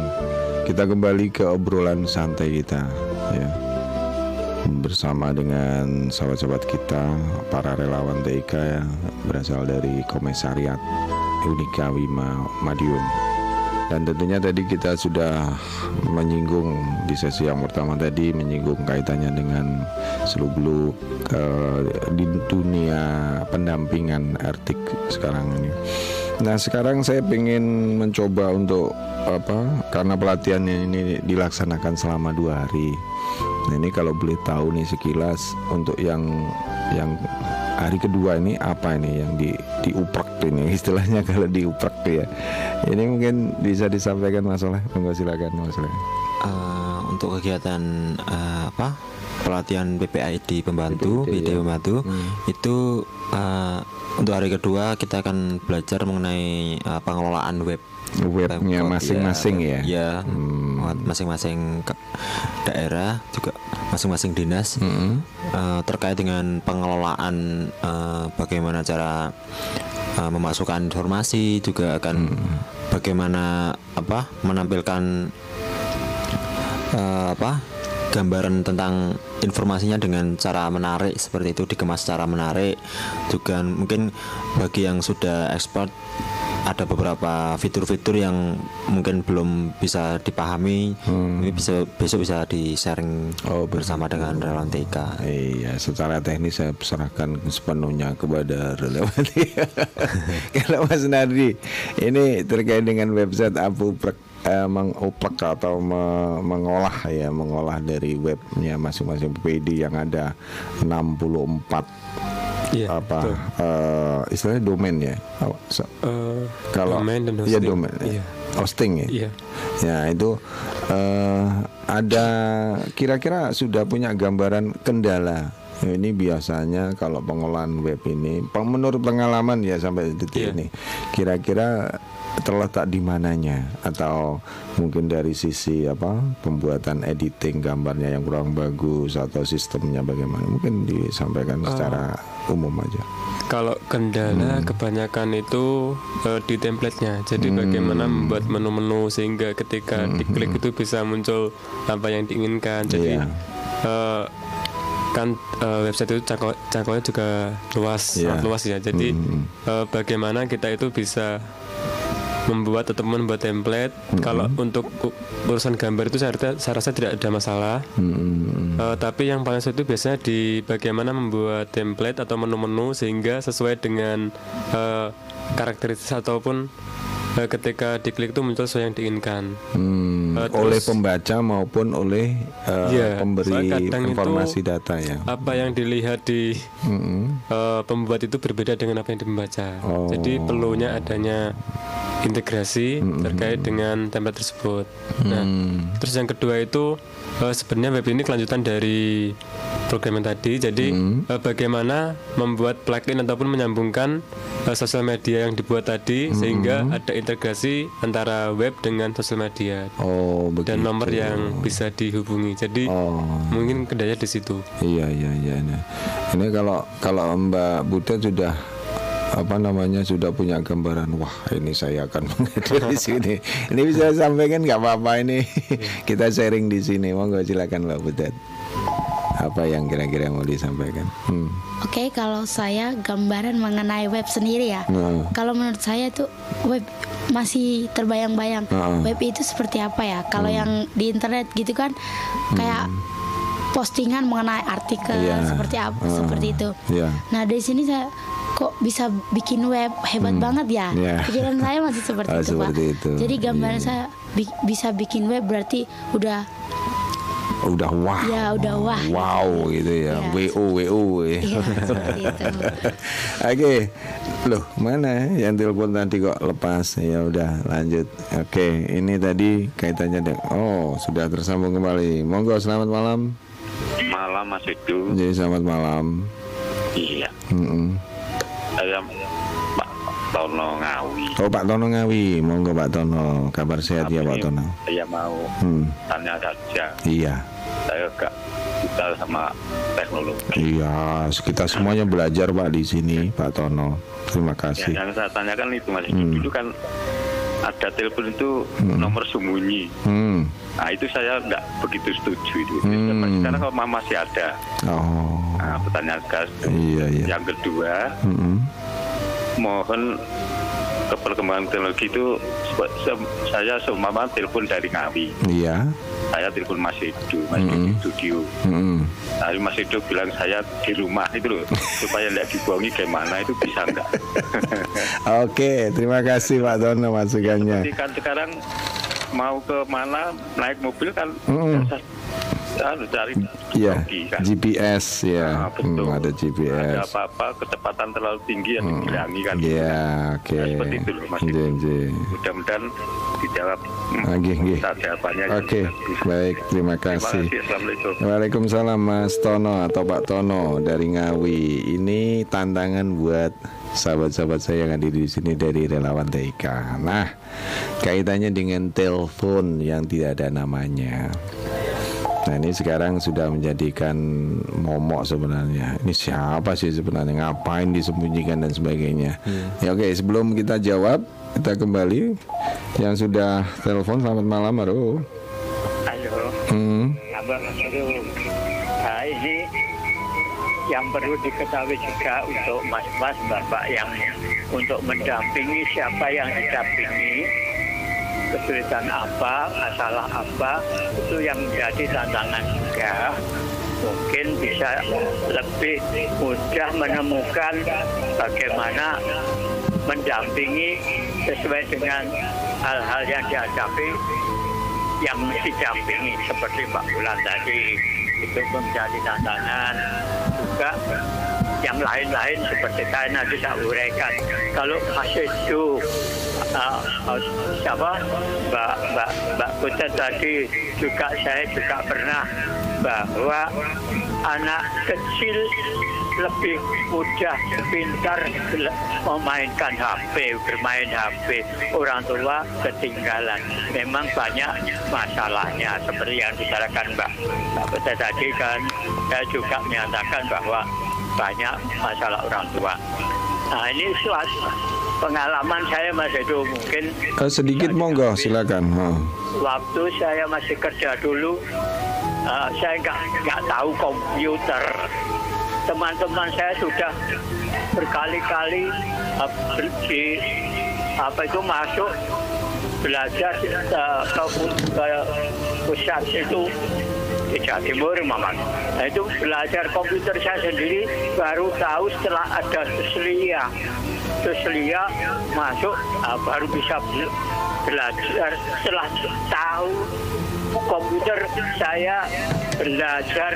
Kita kembali ke obrolan santai kita ya. Bersama dengan sahabat-sahabat kita Para relawan TIK ya Berasal dari Komisariat Unika Wima Madiun. Dan tentunya tadi kita sudah menyinggung di sesi yang pertama tadi menyinggung kaitannya dengan seluk-beluk uh, di dunia pendampingan artik sekarang ini. Nah sekarang saya ingin mencoba untuk apa karena pelatihannya ini dilaksanakan selama dua hari. Nah ini kalau boleh tahu nih sekilas untuk yang yang hari kedua ini apa ini yang di diuprak ini istilahnya kalau diuprak ya ini mungkin bisa disampaikan Mas Oleh monggo silakan Mas Oleh uh, untuk kegiatan uh, apa pelatihan PPID pembantu PD, ya. pembantu hmm. itu uh, untuk hari kedua kita akan belajar mengenai uh, pengelolaan web webnya masing-masing ya, ya. ya hmm. masing-masing daerah juga masing-masing dinas hmm. uh, terkait dengan pengelolaan uh, bagaimana cara uh, memasukkan informasi juga akan hmm. bagaimana apa menampilkan uh, apa gambaran tentang informasinya dengan cara menarik seperti itu dikemas secara menarik. Juga mungkin bagi yang sudah expert ada beberapa fitur-fitur yang mungkin belum bisa dipahami. Hmm. ini bisa besok bisa di sharing oh, bersama dengan relawan TK iya secara teknis saya serahkan sepenuhnya kepada relawan kalau Mas Nardi ini terkait dengan website Abu eh, mengoplek atau me mengolah ya mengolah dari webnya masing-masing PD yang ada 64 yeah, apa uh, istilahnya domain ya so, uh, kalau domain dan iya, hosting. ya domain yeah. hosting ya yeah. ya itu uh, ada kira-kira sudah punya gambaran kendala ini biasanya kalau pengolahan web ini menurut pengalaman ya sampai detik yeah. ini kira-kira terletak di mananya atau mungkin dari sisi apa pembuatan editing gambarnya yang kurang bagus atau sistemnya bagaimana mungkin disampaikan uh, secara umum aja. Kalau kendala hmm. kebanyakan itu uh, di templatenya. Jadi hmm. bagaimana membuat menu-menu sehingga ketika hmm. diklik itu bisa muncul apa yang diinginkan. Jadi yeah. Iya. uh, kan uh, website itu cangkau cangkaunya juga luas, yeah. sangat luas ya. Jadi hmm. uh, bagaimana kita itu bisa membuat atau membuat template. Mm-hmm. Kalau untuk urusan gambar itu saya, saya rasa tidak ada masalah. Mm-hmm. Uh, tapi yang paling sulit itu biasanya di bagaimana membuat template atau menu-menu sehingga sesuai dengan uh, karakteristik ataupun uh, ketika diklik itu muncul sesuai yang diinginkan. Hmm, uh, oleh pembaca maupun oleh uh, ya, pemberi informasi itu, data ya. Apa yang dilihat di hmm. uh, pembuat itu berbeda dengan apa yang dibaca. Oh. Jadi perlunya adanya integrasi hmm. terkait dengan template tersebut. Nah, hmm. terus yang kedua itu uh, sebenarnya web ini kelanjutan dari program yang tadi. Jadi hmm. uh, bagaimana membuat plugin ataupun menyambungkan uh, sosial media yang dibuat tadi hmm. sehingga ada integrasi antara web dengan sosial media. Oh, begitu. Dan nomor yang bisa dihubungi. Jadi oh. mungkin kendalanya di situ. Iya, iya, iya. Nah. Ini kalau kalau Mbak Buta sudah apa namanya sudah punya gambaran wah ini saya akan menghadir di sini ini bisa sampaikan nggak apa-apa ini kita sharing di sini monggo silakan Mbak Butet apa yang kira-kira mau disampaikan hmm. oke okay, kalau saya gambaran mengenai web sendiri ya hmm. kalau menurut saya tuh web masih terbayang-bayang hmm. web itu seperti apa ya kalau hmm. yang di internet gitu kan kayak hmm postingan mengenai artikel yeah. seperti apa uh, seperti itu. Yeah. Nah dari sini saya kok bisa bikin web? Hebat hmm. banget ya. yeah. pikiran saya masih seperti oh, itu seperti pak itu. jadi gambaran yeah. saya bi bisa bikin web berarti udah udah wah. Ya udah wah. Wow gitu ya, ya. wo wo ya, itu. Oke. Loh mana yang telepon nanti kok lepas? Ya udah lanjut. Oke ini tadi kaitannya dengan oh sudah tersambung kembali. Monggo selamat malam. Malam Mas Edu. Jadi selamat malam. Iya. Mm -mm saya Tono Ngawi. Oh Pak Tono Ngawi, monggo Pak Tono, kabar sehat ya Pak Tono. Saya mau Hmm, tanya saja. iya, Saya gak bisa sama teknologi. iya, kita semuanya belajar Pak di sini Pak Tono. Terima Ya, kasih. yang saya tanyakan itu Mas, Hmm. dulu kan ada telepon itu nomor sembunyi. Hmm, Nah itu saya nggak begitu setuju itu. Hmm. Sekarang kalau masih ada. oh, Nah, pertanyaan gas. iya iya. Yang kedua, Hmm, mohon perkembangan teknologi itu se- saya seumpama telepon dari Ngawi. iya. Saya telepon Mas Edo, Mas Edo di studio. Hmm. Nah, Mas Edo bilang saya di rumah itu loh, supaya tidak dibuangi gimana itu bisa nggak? Oke, terima kasih Pak Tono masukannya. Jadi kan sekarang mau ke mana naik mobil kan Mm-mm. saya harus cari teknologi kan. GPS ya, Ah, betul. Hmm, ada Ada GPS. apa-apa kecepatan terlalu tinggi yang dibilangi kan. Iya, oke. Ya, seperti itu loh, Mas. Mudah-mudahan dijawab. Hmm, oke. minta jawabannya. Oke, baik, terima Terima kasih. kasih. Assalamualaikum. Waalaikumsalam Mas Tono atau Pak Tono dari Ngawi. Ini tantangan buat sahabat-sahabat saya yang ada di sini dari relawan TIK. Nah, kaitannya dengan telepon yang tidak ada namanya. Nah ini sekarang sudah menjadikan momok sebenarnya. Ini siapa sih sebenarnya? Ngapain disembunyikan dan sebagainya? Ya oke, sebelum kita jawab, kita kembali. Yang sudah telepon, selamat malam, halo. Halo, Hmm, Abang. Nah, ini yang perlu diketahui juga untuk mas-mas, bapak yang untuk mendampingi siapa yang didampingi, kesulitan apa, masalah apa, itu yang menjadi tantangan juga. Mungkin bisa lebih mudah menemukan bagaimana mendampingi sesuai dengan hal-hal yang dihadapi yang mesti dampingi seperti Pak Bulan tadi. Itu menjadi tantangan. Juga yang lain-lain seperti saya nanti saya uraikan kalau masih itu uh, siapa Mbak Mbak Mbak Kutet tadi juga saya juga pernah bahwa anak kecil lebih mudah pintar memainkan HP, bermain HP. Orang tua ketinggalan. Memang banyak masalahnya seperti yang dibicarakan Mbak Mbak Peta tadi kan. Saya juga menyatakan bahwa banyak masalah orang tua. Nah ini suatu pengalaman saya Mas Edo mungkin Eh, sedikit monggo, silakan. Oh. waktu saya masih kerja dulu, eh, saya nggak nggak tahu komputer. Teman-teman saya sudah berkali-kali ber- di apa itu masuk belajar eh, ke, ke pusat itu di Jawa Timur, Maman. Nah, itu belajar komputer saya sendiri baru tahu setelah ada Teslia. Teslia masuk ah, baru bisa bel- belajar setelah tahu komputer saya belajar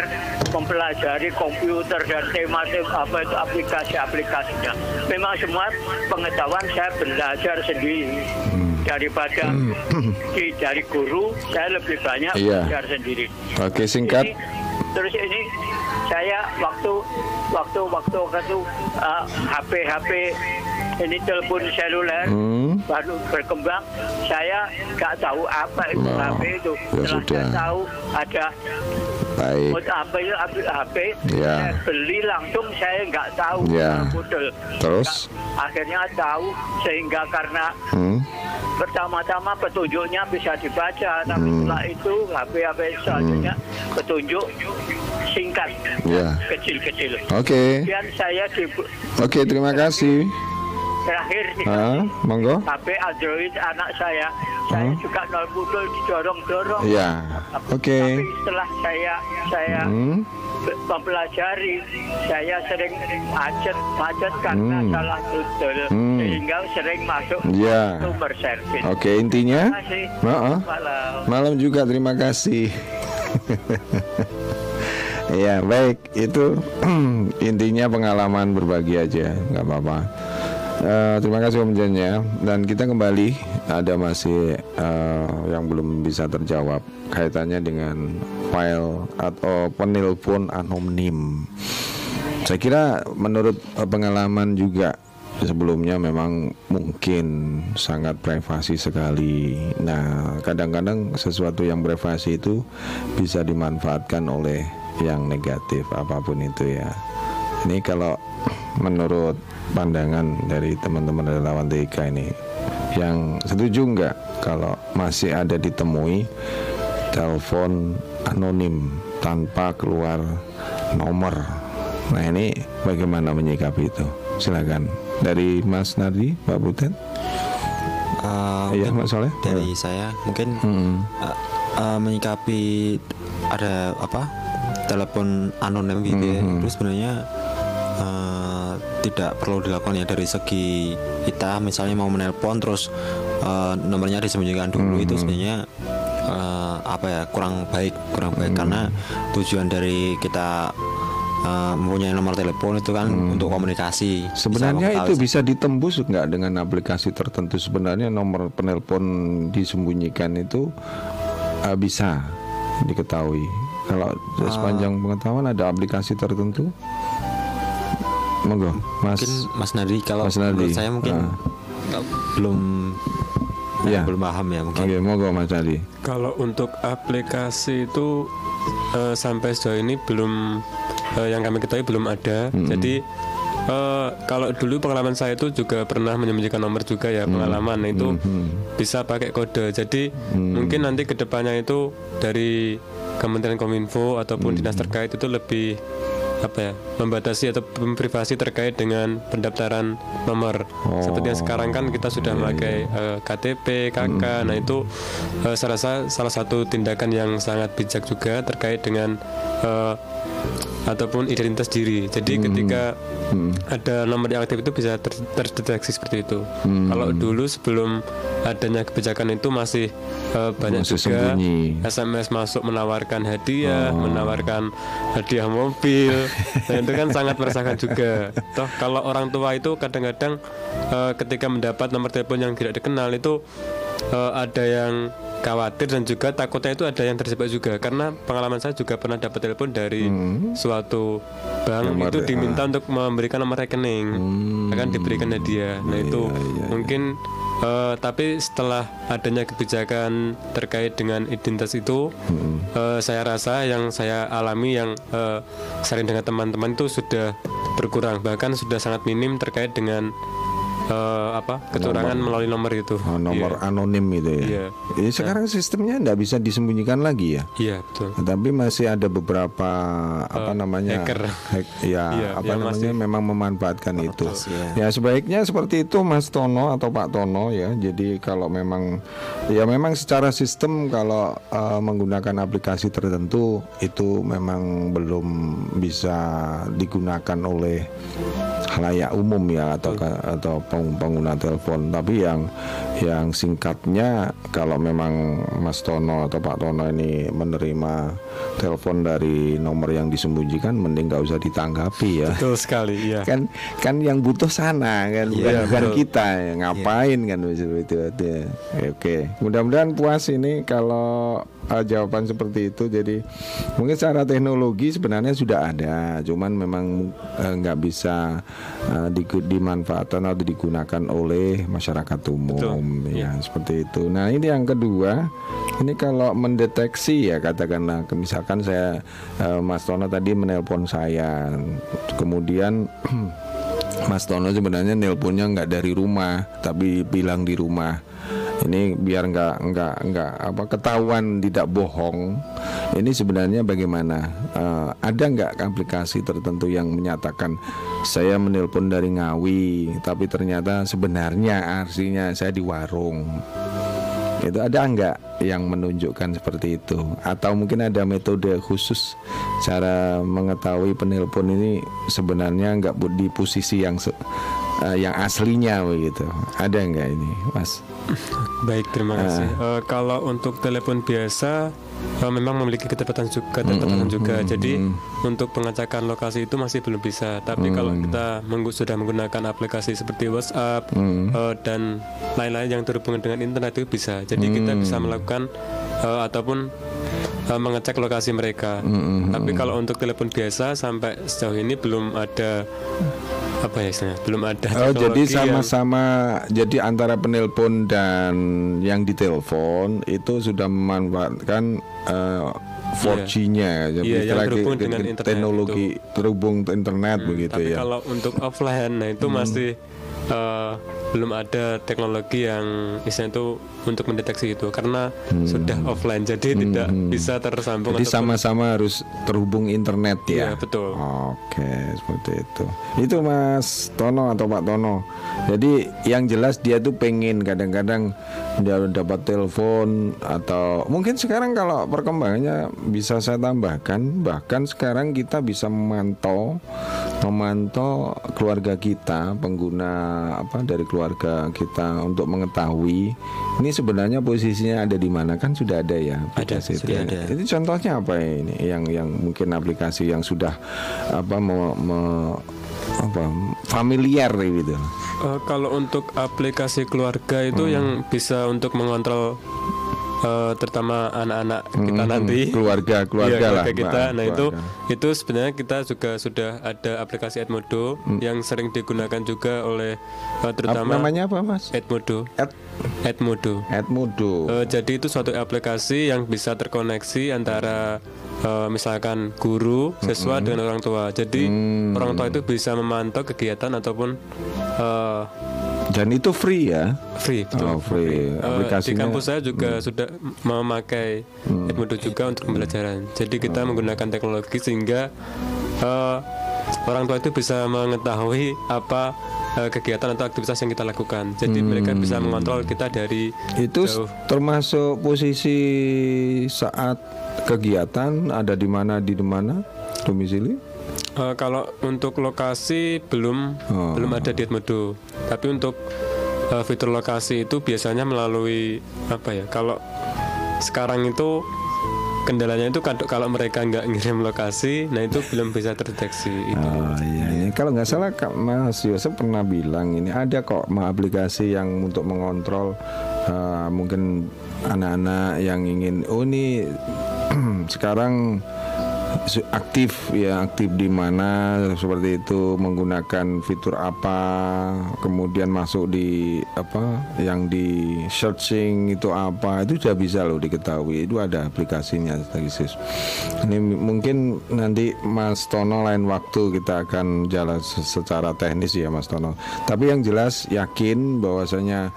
mempelajari komputer dan tema-tema apa itu aplikasi-aplikasinya. Memang semua pengetahuan saya belajar sendiri daripada di, dari guru saya lebih banyak Iya. belajar sendiri. Oke, singkat. Ini- terus ini saya waktu waktu waktu waktu uh, HP HP ini telepon seluler Hmm. baru berkembang saya nggak tahu apa itu Nah, HP itu ya setelah sudah. saya tahu ada Baik. apa itu HP, HP Ya. saya beli langsung saya nggak tahu Ya. model Terus? Nggak- akhirnya tahu sehingga karena Hmm. pertama-tama petunjuknya bisa dibaca tapi Hmm. setelah itu HP-HP selanjutnya petunjuk singkat Ya. kecil-kecil Oke. kemudian saya di Oke, terima kasih. Terakhir Ah, monggo. HP Android anak saya saya Hmm. juga nol pudul didorong-dorong Ya. Oke. tapi setelah saya saya Hmm. mempelajari saya sering macet macet karena Hmm. salah tutul Hmm. sehingga sering masuk Ya. sumber servis Oke, intinya. Terima kasih. Maaf. Malam. Malam juga terima kasih. ya baik itu intinya pengalaman berbagi aja nggak apa-apa. Eh, terima kasih Om Jan ya. Dan kita kembali ada masih eh, yang belum bisa terjawab kaitannya dengan file atau penelpon anonim. Saya kira menurut eh, pengalaman juga sebelumnya memang mungkin sangat privasi sekali. Nah, kadang-kadang sesuatu yang privasi itu bisa dimanfaatkan oleh yang negatif apa pun itu ya. Ini kalau menurut pandangan dari teman-teman relawan TK ini yang setuju nggak kalau masih ada ditemui telepon anonim tanpa keluar nomor. Nah ini bagaimana menyikapi itu? Silakan dari Mas Nardi, Pak Butet. Uh, Iya, Mas Soleh. dari saya mungkin Hmm. uh, uh, menyikapi ada apa telepon anonim gitu ya Mhm. itu sebenarnya uh, tidak perlu dilakukan ya dari segi kita misalnya mau menelpon terus uh, nomornya disembunyikan dulu. Itu sebenarnya uh, apa ya kurang baik kurang baik. Karena tujuan dari kita uh, mempunyai nomor telepon itu kan untuk komunikasi. Bisa Sebenarnya itu mengetahui- bisa ditembus nggak dengan aplikasi tertentu? Sebenarnya nomor penelpon disembunyikan itu uh, bisa diketahui. Kalau sepanjang pengetahuan ada aplikasi tertentu, monggo, Mas. mungkin Mas Nadi kalau Mas Nadi. menurut saya mungkin uh, belum Iya. belum paham ya mungkin Oke, monggo Mas Adi. Kalau untuk aplikasi itu eh, sampai sejauh ini belum eh, yang kami ketahui belum ada. Jadi eh, kalau dulu pengalaman saya itu juga pernah menyembunyikan nomor juga ya pengalaman Nah, itu bisa pakai kode. Jadi mungkin nanti ke depannya itu dari Kementerian Kominfo ataupun dinas terkait itu lebih apa ya membatasi atau privasi terkait dengan pendaftaran nomor. Seperti yang sekarang kan kita sudah memakai eh, KTP, KK. Nah itu eh, saya rasa salah satu tindakan yang sangat bijak juga terkait dengan eh, ataupun identitas diri. Jadi ketika ada nomor yang aktif itu bisa ter- terdeteksi seperti itu. Kalau dulu sebelum adanya kebijakan itu masih eh, banyak Masih juga sembunyi. SMS masuk menawarkan hadiah, menawarkan hadiah mobil, dan itu kan sangat meresahkan juga. Toh kalau orang tua itu kadang-kadang eh, ketika mendapat nomor telepon yang tidak dikenal itu eh, ada yang khawatir dan juga takutnya itu ada yang terjebak juga. Karena pengalaman saya juga pernah dapat telepon dari suatu bank Nomor, itu ah. diminta untuk memberikan nomor rekening. Akan diberikan hadiah. Nah itu mungkin eh, tapi setelah adanya kebijakan terkait dengan identitas itu eh, saya rasa yang saya alami yang eh, sering dengan teman-teman itu sudah berkurang bahkan sudah sangat minim terkait dengan eh, apa kecurangan melalui nomor itu Oh, nomor anonim itu ya. Iya. Ini sekarang sistemnya nggak bisa disembunyikan lagi ya. iya betul Tapi masih ada beberapa apa namanya hacker. hack- ya Iya, apa yang namanya masih- memang memanfaatkan itu. ya. Ya sebaiknya seperti itu Mas Tono atau Pak Tono ya. Jadi kalau memang ya memang secara sistem kalau eh, menggunakan aplikasi tertentu itu memang belum bisa digunakan oleh halayak umum ya atau atau pengguna telepon. Tapi yang yang singkatnya kalau memang Mas Tono atau Pak Tono ini menerima telepon dari nomor yang disembunyikan mending nggak usah ditanggapi ya. Betul sekali iya. Kan kan yang butuh sana kan bukan, Iya, bukan betul. kita. Ya. ngapain kan seperti itu Ya, oke mudah-mudahan puas ini kalau uh, jawaban seperti itu. Jadi mungkin secara teknologi sebenarnya sudah ada cuman memang uh, nggak bisa uh, dimanfaatkan atau digunakan oleh masyarakat umum ya seperti itu. Nah ini yang kedua. Ini kalau mendeteksi ya katakanlah misalkan saya uh, Mas Tono tadi menelpon saya. Kemudian Mas Tono sebenarnya nelponnya nggak dari rumah tapi bilang di rumah. Ini biar nggak nggak nggak apa ketahuan tidak bohong. Ini sebenarnya bagaimana? Eh, ada nggak aplikasi tertentu yang menyatakan saya menelpon dari Ngawi tapi ternyata sebenarnya artinya saya di warung itu ada nggak yang menunjukkan seperti itu? Atau mungkin ada metode khusus cara mengetahui penelpon ini sebenarnya nggak bu- di posisi yang eh, yang aslinya begitu? Ada nggak ini mas? Baik, terima kasih. Eh, kalau untuk telepon biasa eh, memang memiliki kecepatan juga, kecepatan juga. Jadi untuk pengecekan lokasi itu masih belum bisa. Tapi kalau kita menggu- sudah menggunakan aplikasi seperti WhatsApp eh, dan lain-lain yang terhubungan dengan internet itu bisa. Jadi kita bisa melakukan eh, ataupun eh, mengecek lokasi mereka. Tapi kalau untuk telepon biasa sampai sejauh ini belum ada apa ya istilahnya? Belum ada Oh, jadi teknologi yang- sama-sama jadi antara penelpon dan yang ditelepon itu sudah memanfaatkan eh, 4G-nya Iya, jadi yang terhubung dengan internet teknologi terhubung ke internet begitu tapi ya. kalau untuk offline nah itu masih eh, belum ada teknologi yang istilahnya itu untuk mendeteksi itu karena sudah offline jadi tidak bisa tersambung Jadi sama-sama harus terhubung internet ya. Iya, betul. Oke, seperti itu. Itu Mas Tono atau Pak Tono. Jadi yang jelas dia tuh pengen kadang-kadang dia dapat telepon atau mungkin sekarang kalau perkembangannya bisa saya tambahkan bahkan sekarang kita bisa memantau memantau keluarga kita pengguna apa dari keluarga kita untuk mengetahui ini sebenarnya posisinya ada di mana kan sudah ada ya Ada, sudah ya. ada. Itu contohnya apa ini yang yang mungkin aplikasi yang sudah apa me- me- apa familiar gitu. Eh, kalau untuk aplikasi keluarga itu Hmm. yang bisa untuk mengontrol eh, terutama anak-anak kita Hmm, nanti keluarga- Iya, keluarga lah, kita nah itu keluarga. itu sebenarnya kita juga sudah ada aplikasi Edmodo Hmm. yang sering digunakan juga oleh eh, Apa terutama namanya apa Mas? Edmodo Ed Edmodo Edmodo. Eh, jadi itu suatu aplikasi yang bisa terkoneksi antara eh, misalkan guru siswa dengan orang tua. Jadi Hmm. orang tua itu bisa memantau kegiatan ataupun eh, Dan itu free ya. free betul. Oh, free. Eh, di Aplikasinya Hmm. kampus saya juga sudah memakai Edmodo juga untuk pembelajaran. Jadi kita Hmm. menggunakan teknologi sehingga eh, orang tua itu bisa mengetahui apa eh, kegiatan atau aktivitas yang kita lakukan. Jadi mereka bisa mengontrol kita dari Hmm. Itu jauh. termasuk posisi saat kegiatan ada di mana di mana domisili? Eh, kalau untuk lokasi belum Oh. belum ada di Edmodo. Tapi untuk eh, fitur lokasi itu biasanya melalui apa ya? Kalau sekarang itu kendalanya itu kad- kalau mereka nggak ngirim lokasi, nah itu belum bisa terdeteksi. Itu. Oh iya, ini kalau nggak salah Kak Mas Yosef pernah bilang ini ada kok aplikasi yang untuk mengontrol eh, mungkin anak-anak yang ingin oh ini sekarang aktif ya aktif di mana seperti itu menggunakan fitur apa kemudian masuk di apa yang di searching itu apa itu sudah bisa loh diketahui itu ada aplikasinya Stagisis. ini mungkin nanti Mas Tono lain waktu kita akan jalan se- secara teknis ya Mas Tono tapi yang jelas yakin bahwasanya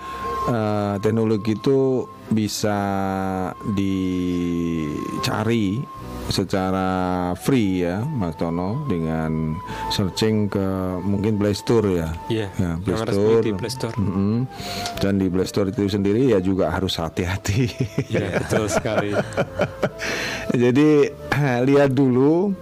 eh, teknologi itu bisa dicari secara free ya Mas Tono dengan searching ke mungkin Play Store ya. Iya, Ya, yang resmi di Play Store. Mm-mm. Dan di Play Store itu sendiri ya juga harus hati-hati. Iya, betul sekali. Jadi lihat dulu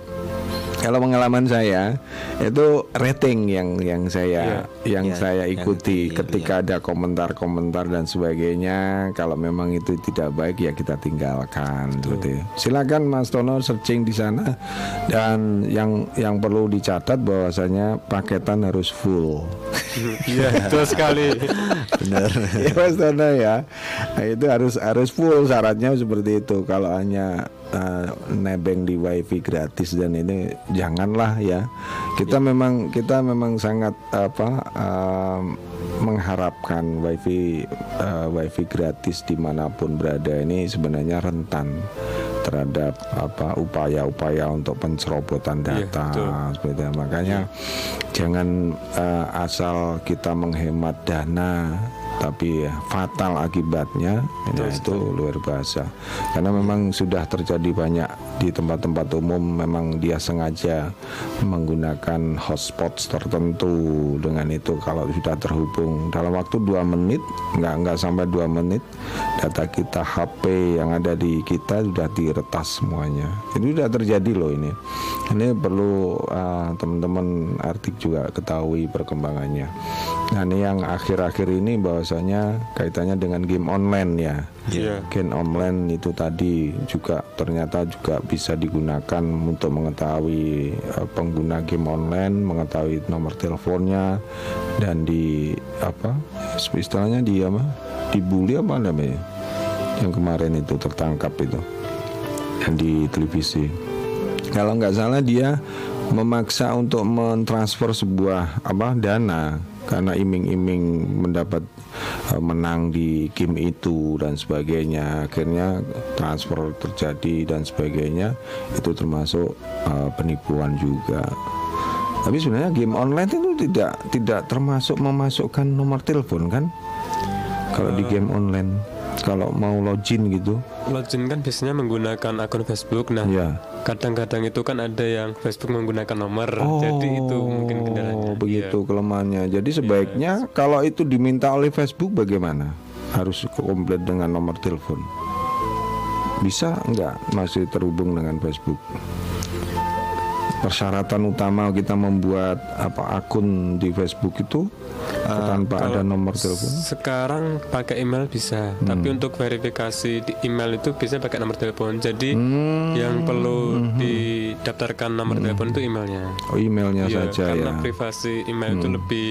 kalau pengalaman saya itu rating yang yang saya yang Iya, saya ikuti di- ketika ada komentar-komentar dan sebagainya. Kalau memang itu tidak baik ya kita tinggalkan seperti silakan Mas Tono searching di sana. Dan yang yang perlu dicatat bahwasanya paketan harus full. Iya, betul sekali. benar. Ya Mas Tono ya. Nah, itu harus harus full syaratnya seperti itu. Kalau hanya eh, nebeng di wifi gratis dan ini janganlah ya kita memang kita memang sangat apa eh, mengharapkan wifi eh, wifi gratis di mana pun berada ini sebenarnya rentan terhadap apa upaya-upaya untuk pencerobotan Iya, data betul. seperti itu. makanya jangan eh, asal kita menghemat dana tapi fatal akibatnya itu luar biasa. Karena memang sudah terjadi banyak di tempat-tempat umum memang dia sengaja menggunakan hotspots tertentu. Dengan itu kalau sudah terhubung dalam waktu dua menit nggak nggak sampai dua menit data kita HP yang ada di kita sudah diretas semuanya. Itu sudah terjadi loh ini. Ini perlu uh, teman-teman artik juga ketahui perkembangannya. Nah ini yang akhir-akhir ini bahwasanya kaitannya dengan game online ya Iya. game online itu tadi juga ternyata juga bisa digunakan untuk mengetahui eh, pengguna game online, mengetahui nomor teleponnya dan di apa istilahnya di apa dibully apa namanya yang kemarin itu tertangkap itu yang di televisi kalau nggak salah dia memaksa untuk mentransfer sebuah apa dana karena iming-iming mendapat uh, menang di game itu dan sebagainya. Akhirnya transfer terjadi dan sebagainya. Itu termasuk uh, penipuan juga. Tapi sebenarnya game online itu tidak tidak termasuk memasukkan nomor telepon kan? Kalau di game online kalau mau login gitu. Login kan biasanya menggunakan akun Facebook. Nah ya kadang-kadang itu kan ada yang Facebook menggunakan nomor jadi itu mungkin kendalanya Oh, begitu Iya. kelemahannya. Jadi sebaiknya kalau itu diminta oleh Facebook bagaimana? Harus komplit dengan nomor telepon. Bisa enggak masih terhubung dengan Facebook? Persyaratan utama kita membuat apa akun di Facebook itu tanpa ada nomor telepon. Sekarang pakai email bisa, Hmm. tapi untuk verifikasi di email itu bisa pakai nomor telepon. Jadi Hmm. yang perlu didaftarkan nomor telepon itu emailnya. Oh, emailnya Iya, saja karena ya. privasi email itu lebih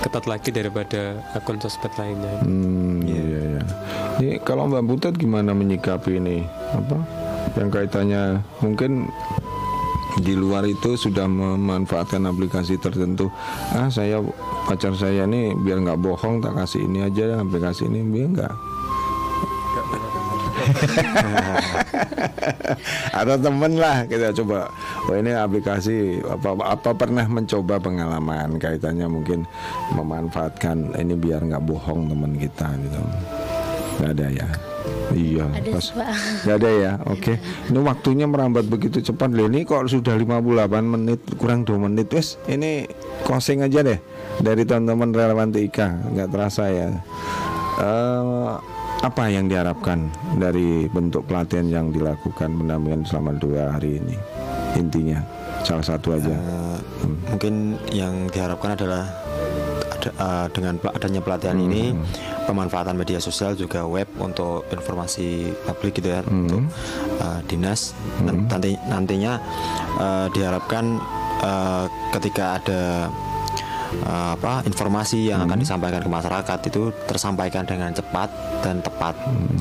ketat lagi daripada akun sosmed lainnya. Hmm, iya iya. Ini kalau Mbak Butet gimana menyikapi ini? Apa yang kaitannya mungkin di luar itu sudah memanfaatkan aplikasi tertentu. Ah, saya pacar saya nih biar nggak bohong tak kasih ini aja aplikasi ini biar nggak. Atau temen lah kita coba. Oh ini aplikasi apa apa pernah mencoba pengalaman kaitannya mungkin memanfaatkan ini biar nggak bohong teman kita gitu. Nggak ada ya. Iya, Ada pas nggak ada ya. Oke. Ini waktunya merambat begitu cepat loh. Ini kok sudah 58 menit kurang 2 menit wes. Ini closing aja deh dari teman-teman relevan TIK. Nggak terasa ya. Eh, apa yang diharapkan dari bentuk pelatihan yang dilakukan pendampingan selama dua hari ini? Intinya salah satu aja. Eh, mungkin yang diharapkan adalah ada- eh, dengan adanya pelatihan ini pemanfaatan media sosial juga web untuk informasi publik gitu ya untuk eh, dinas. Nan- nanti nantinya eh, diharapkan eh, ketika ada eh, apa informasi yang akan disampaikan ke masyarakat itu tersampaikan dengan cepat dan tepat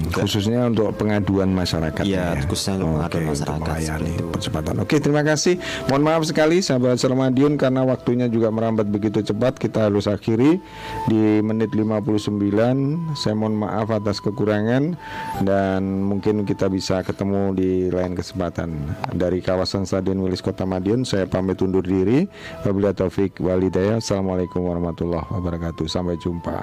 juga. Khususnya untuk pengaduan masyarakat. Iya, khususnya untuk pengaduan masyarakat, Untuk percepatan. Oke, terima kasih. Mohon maaf sekali sahabat Sermadiun karena waktunya juga merambat begitu cepat. Kita harus akhiri di menit 59. Saya mohon maaf atas kekurangan dan mungkin kita bisa ketemu di lain kesempatan. Dari kawasan Stadion Wilis Kota Madiun, saya pamit undur diri. Wabillahi taufik walhidayah. Assalamualaikum warahmatullahi wabarakatuh. Sampai jumpa.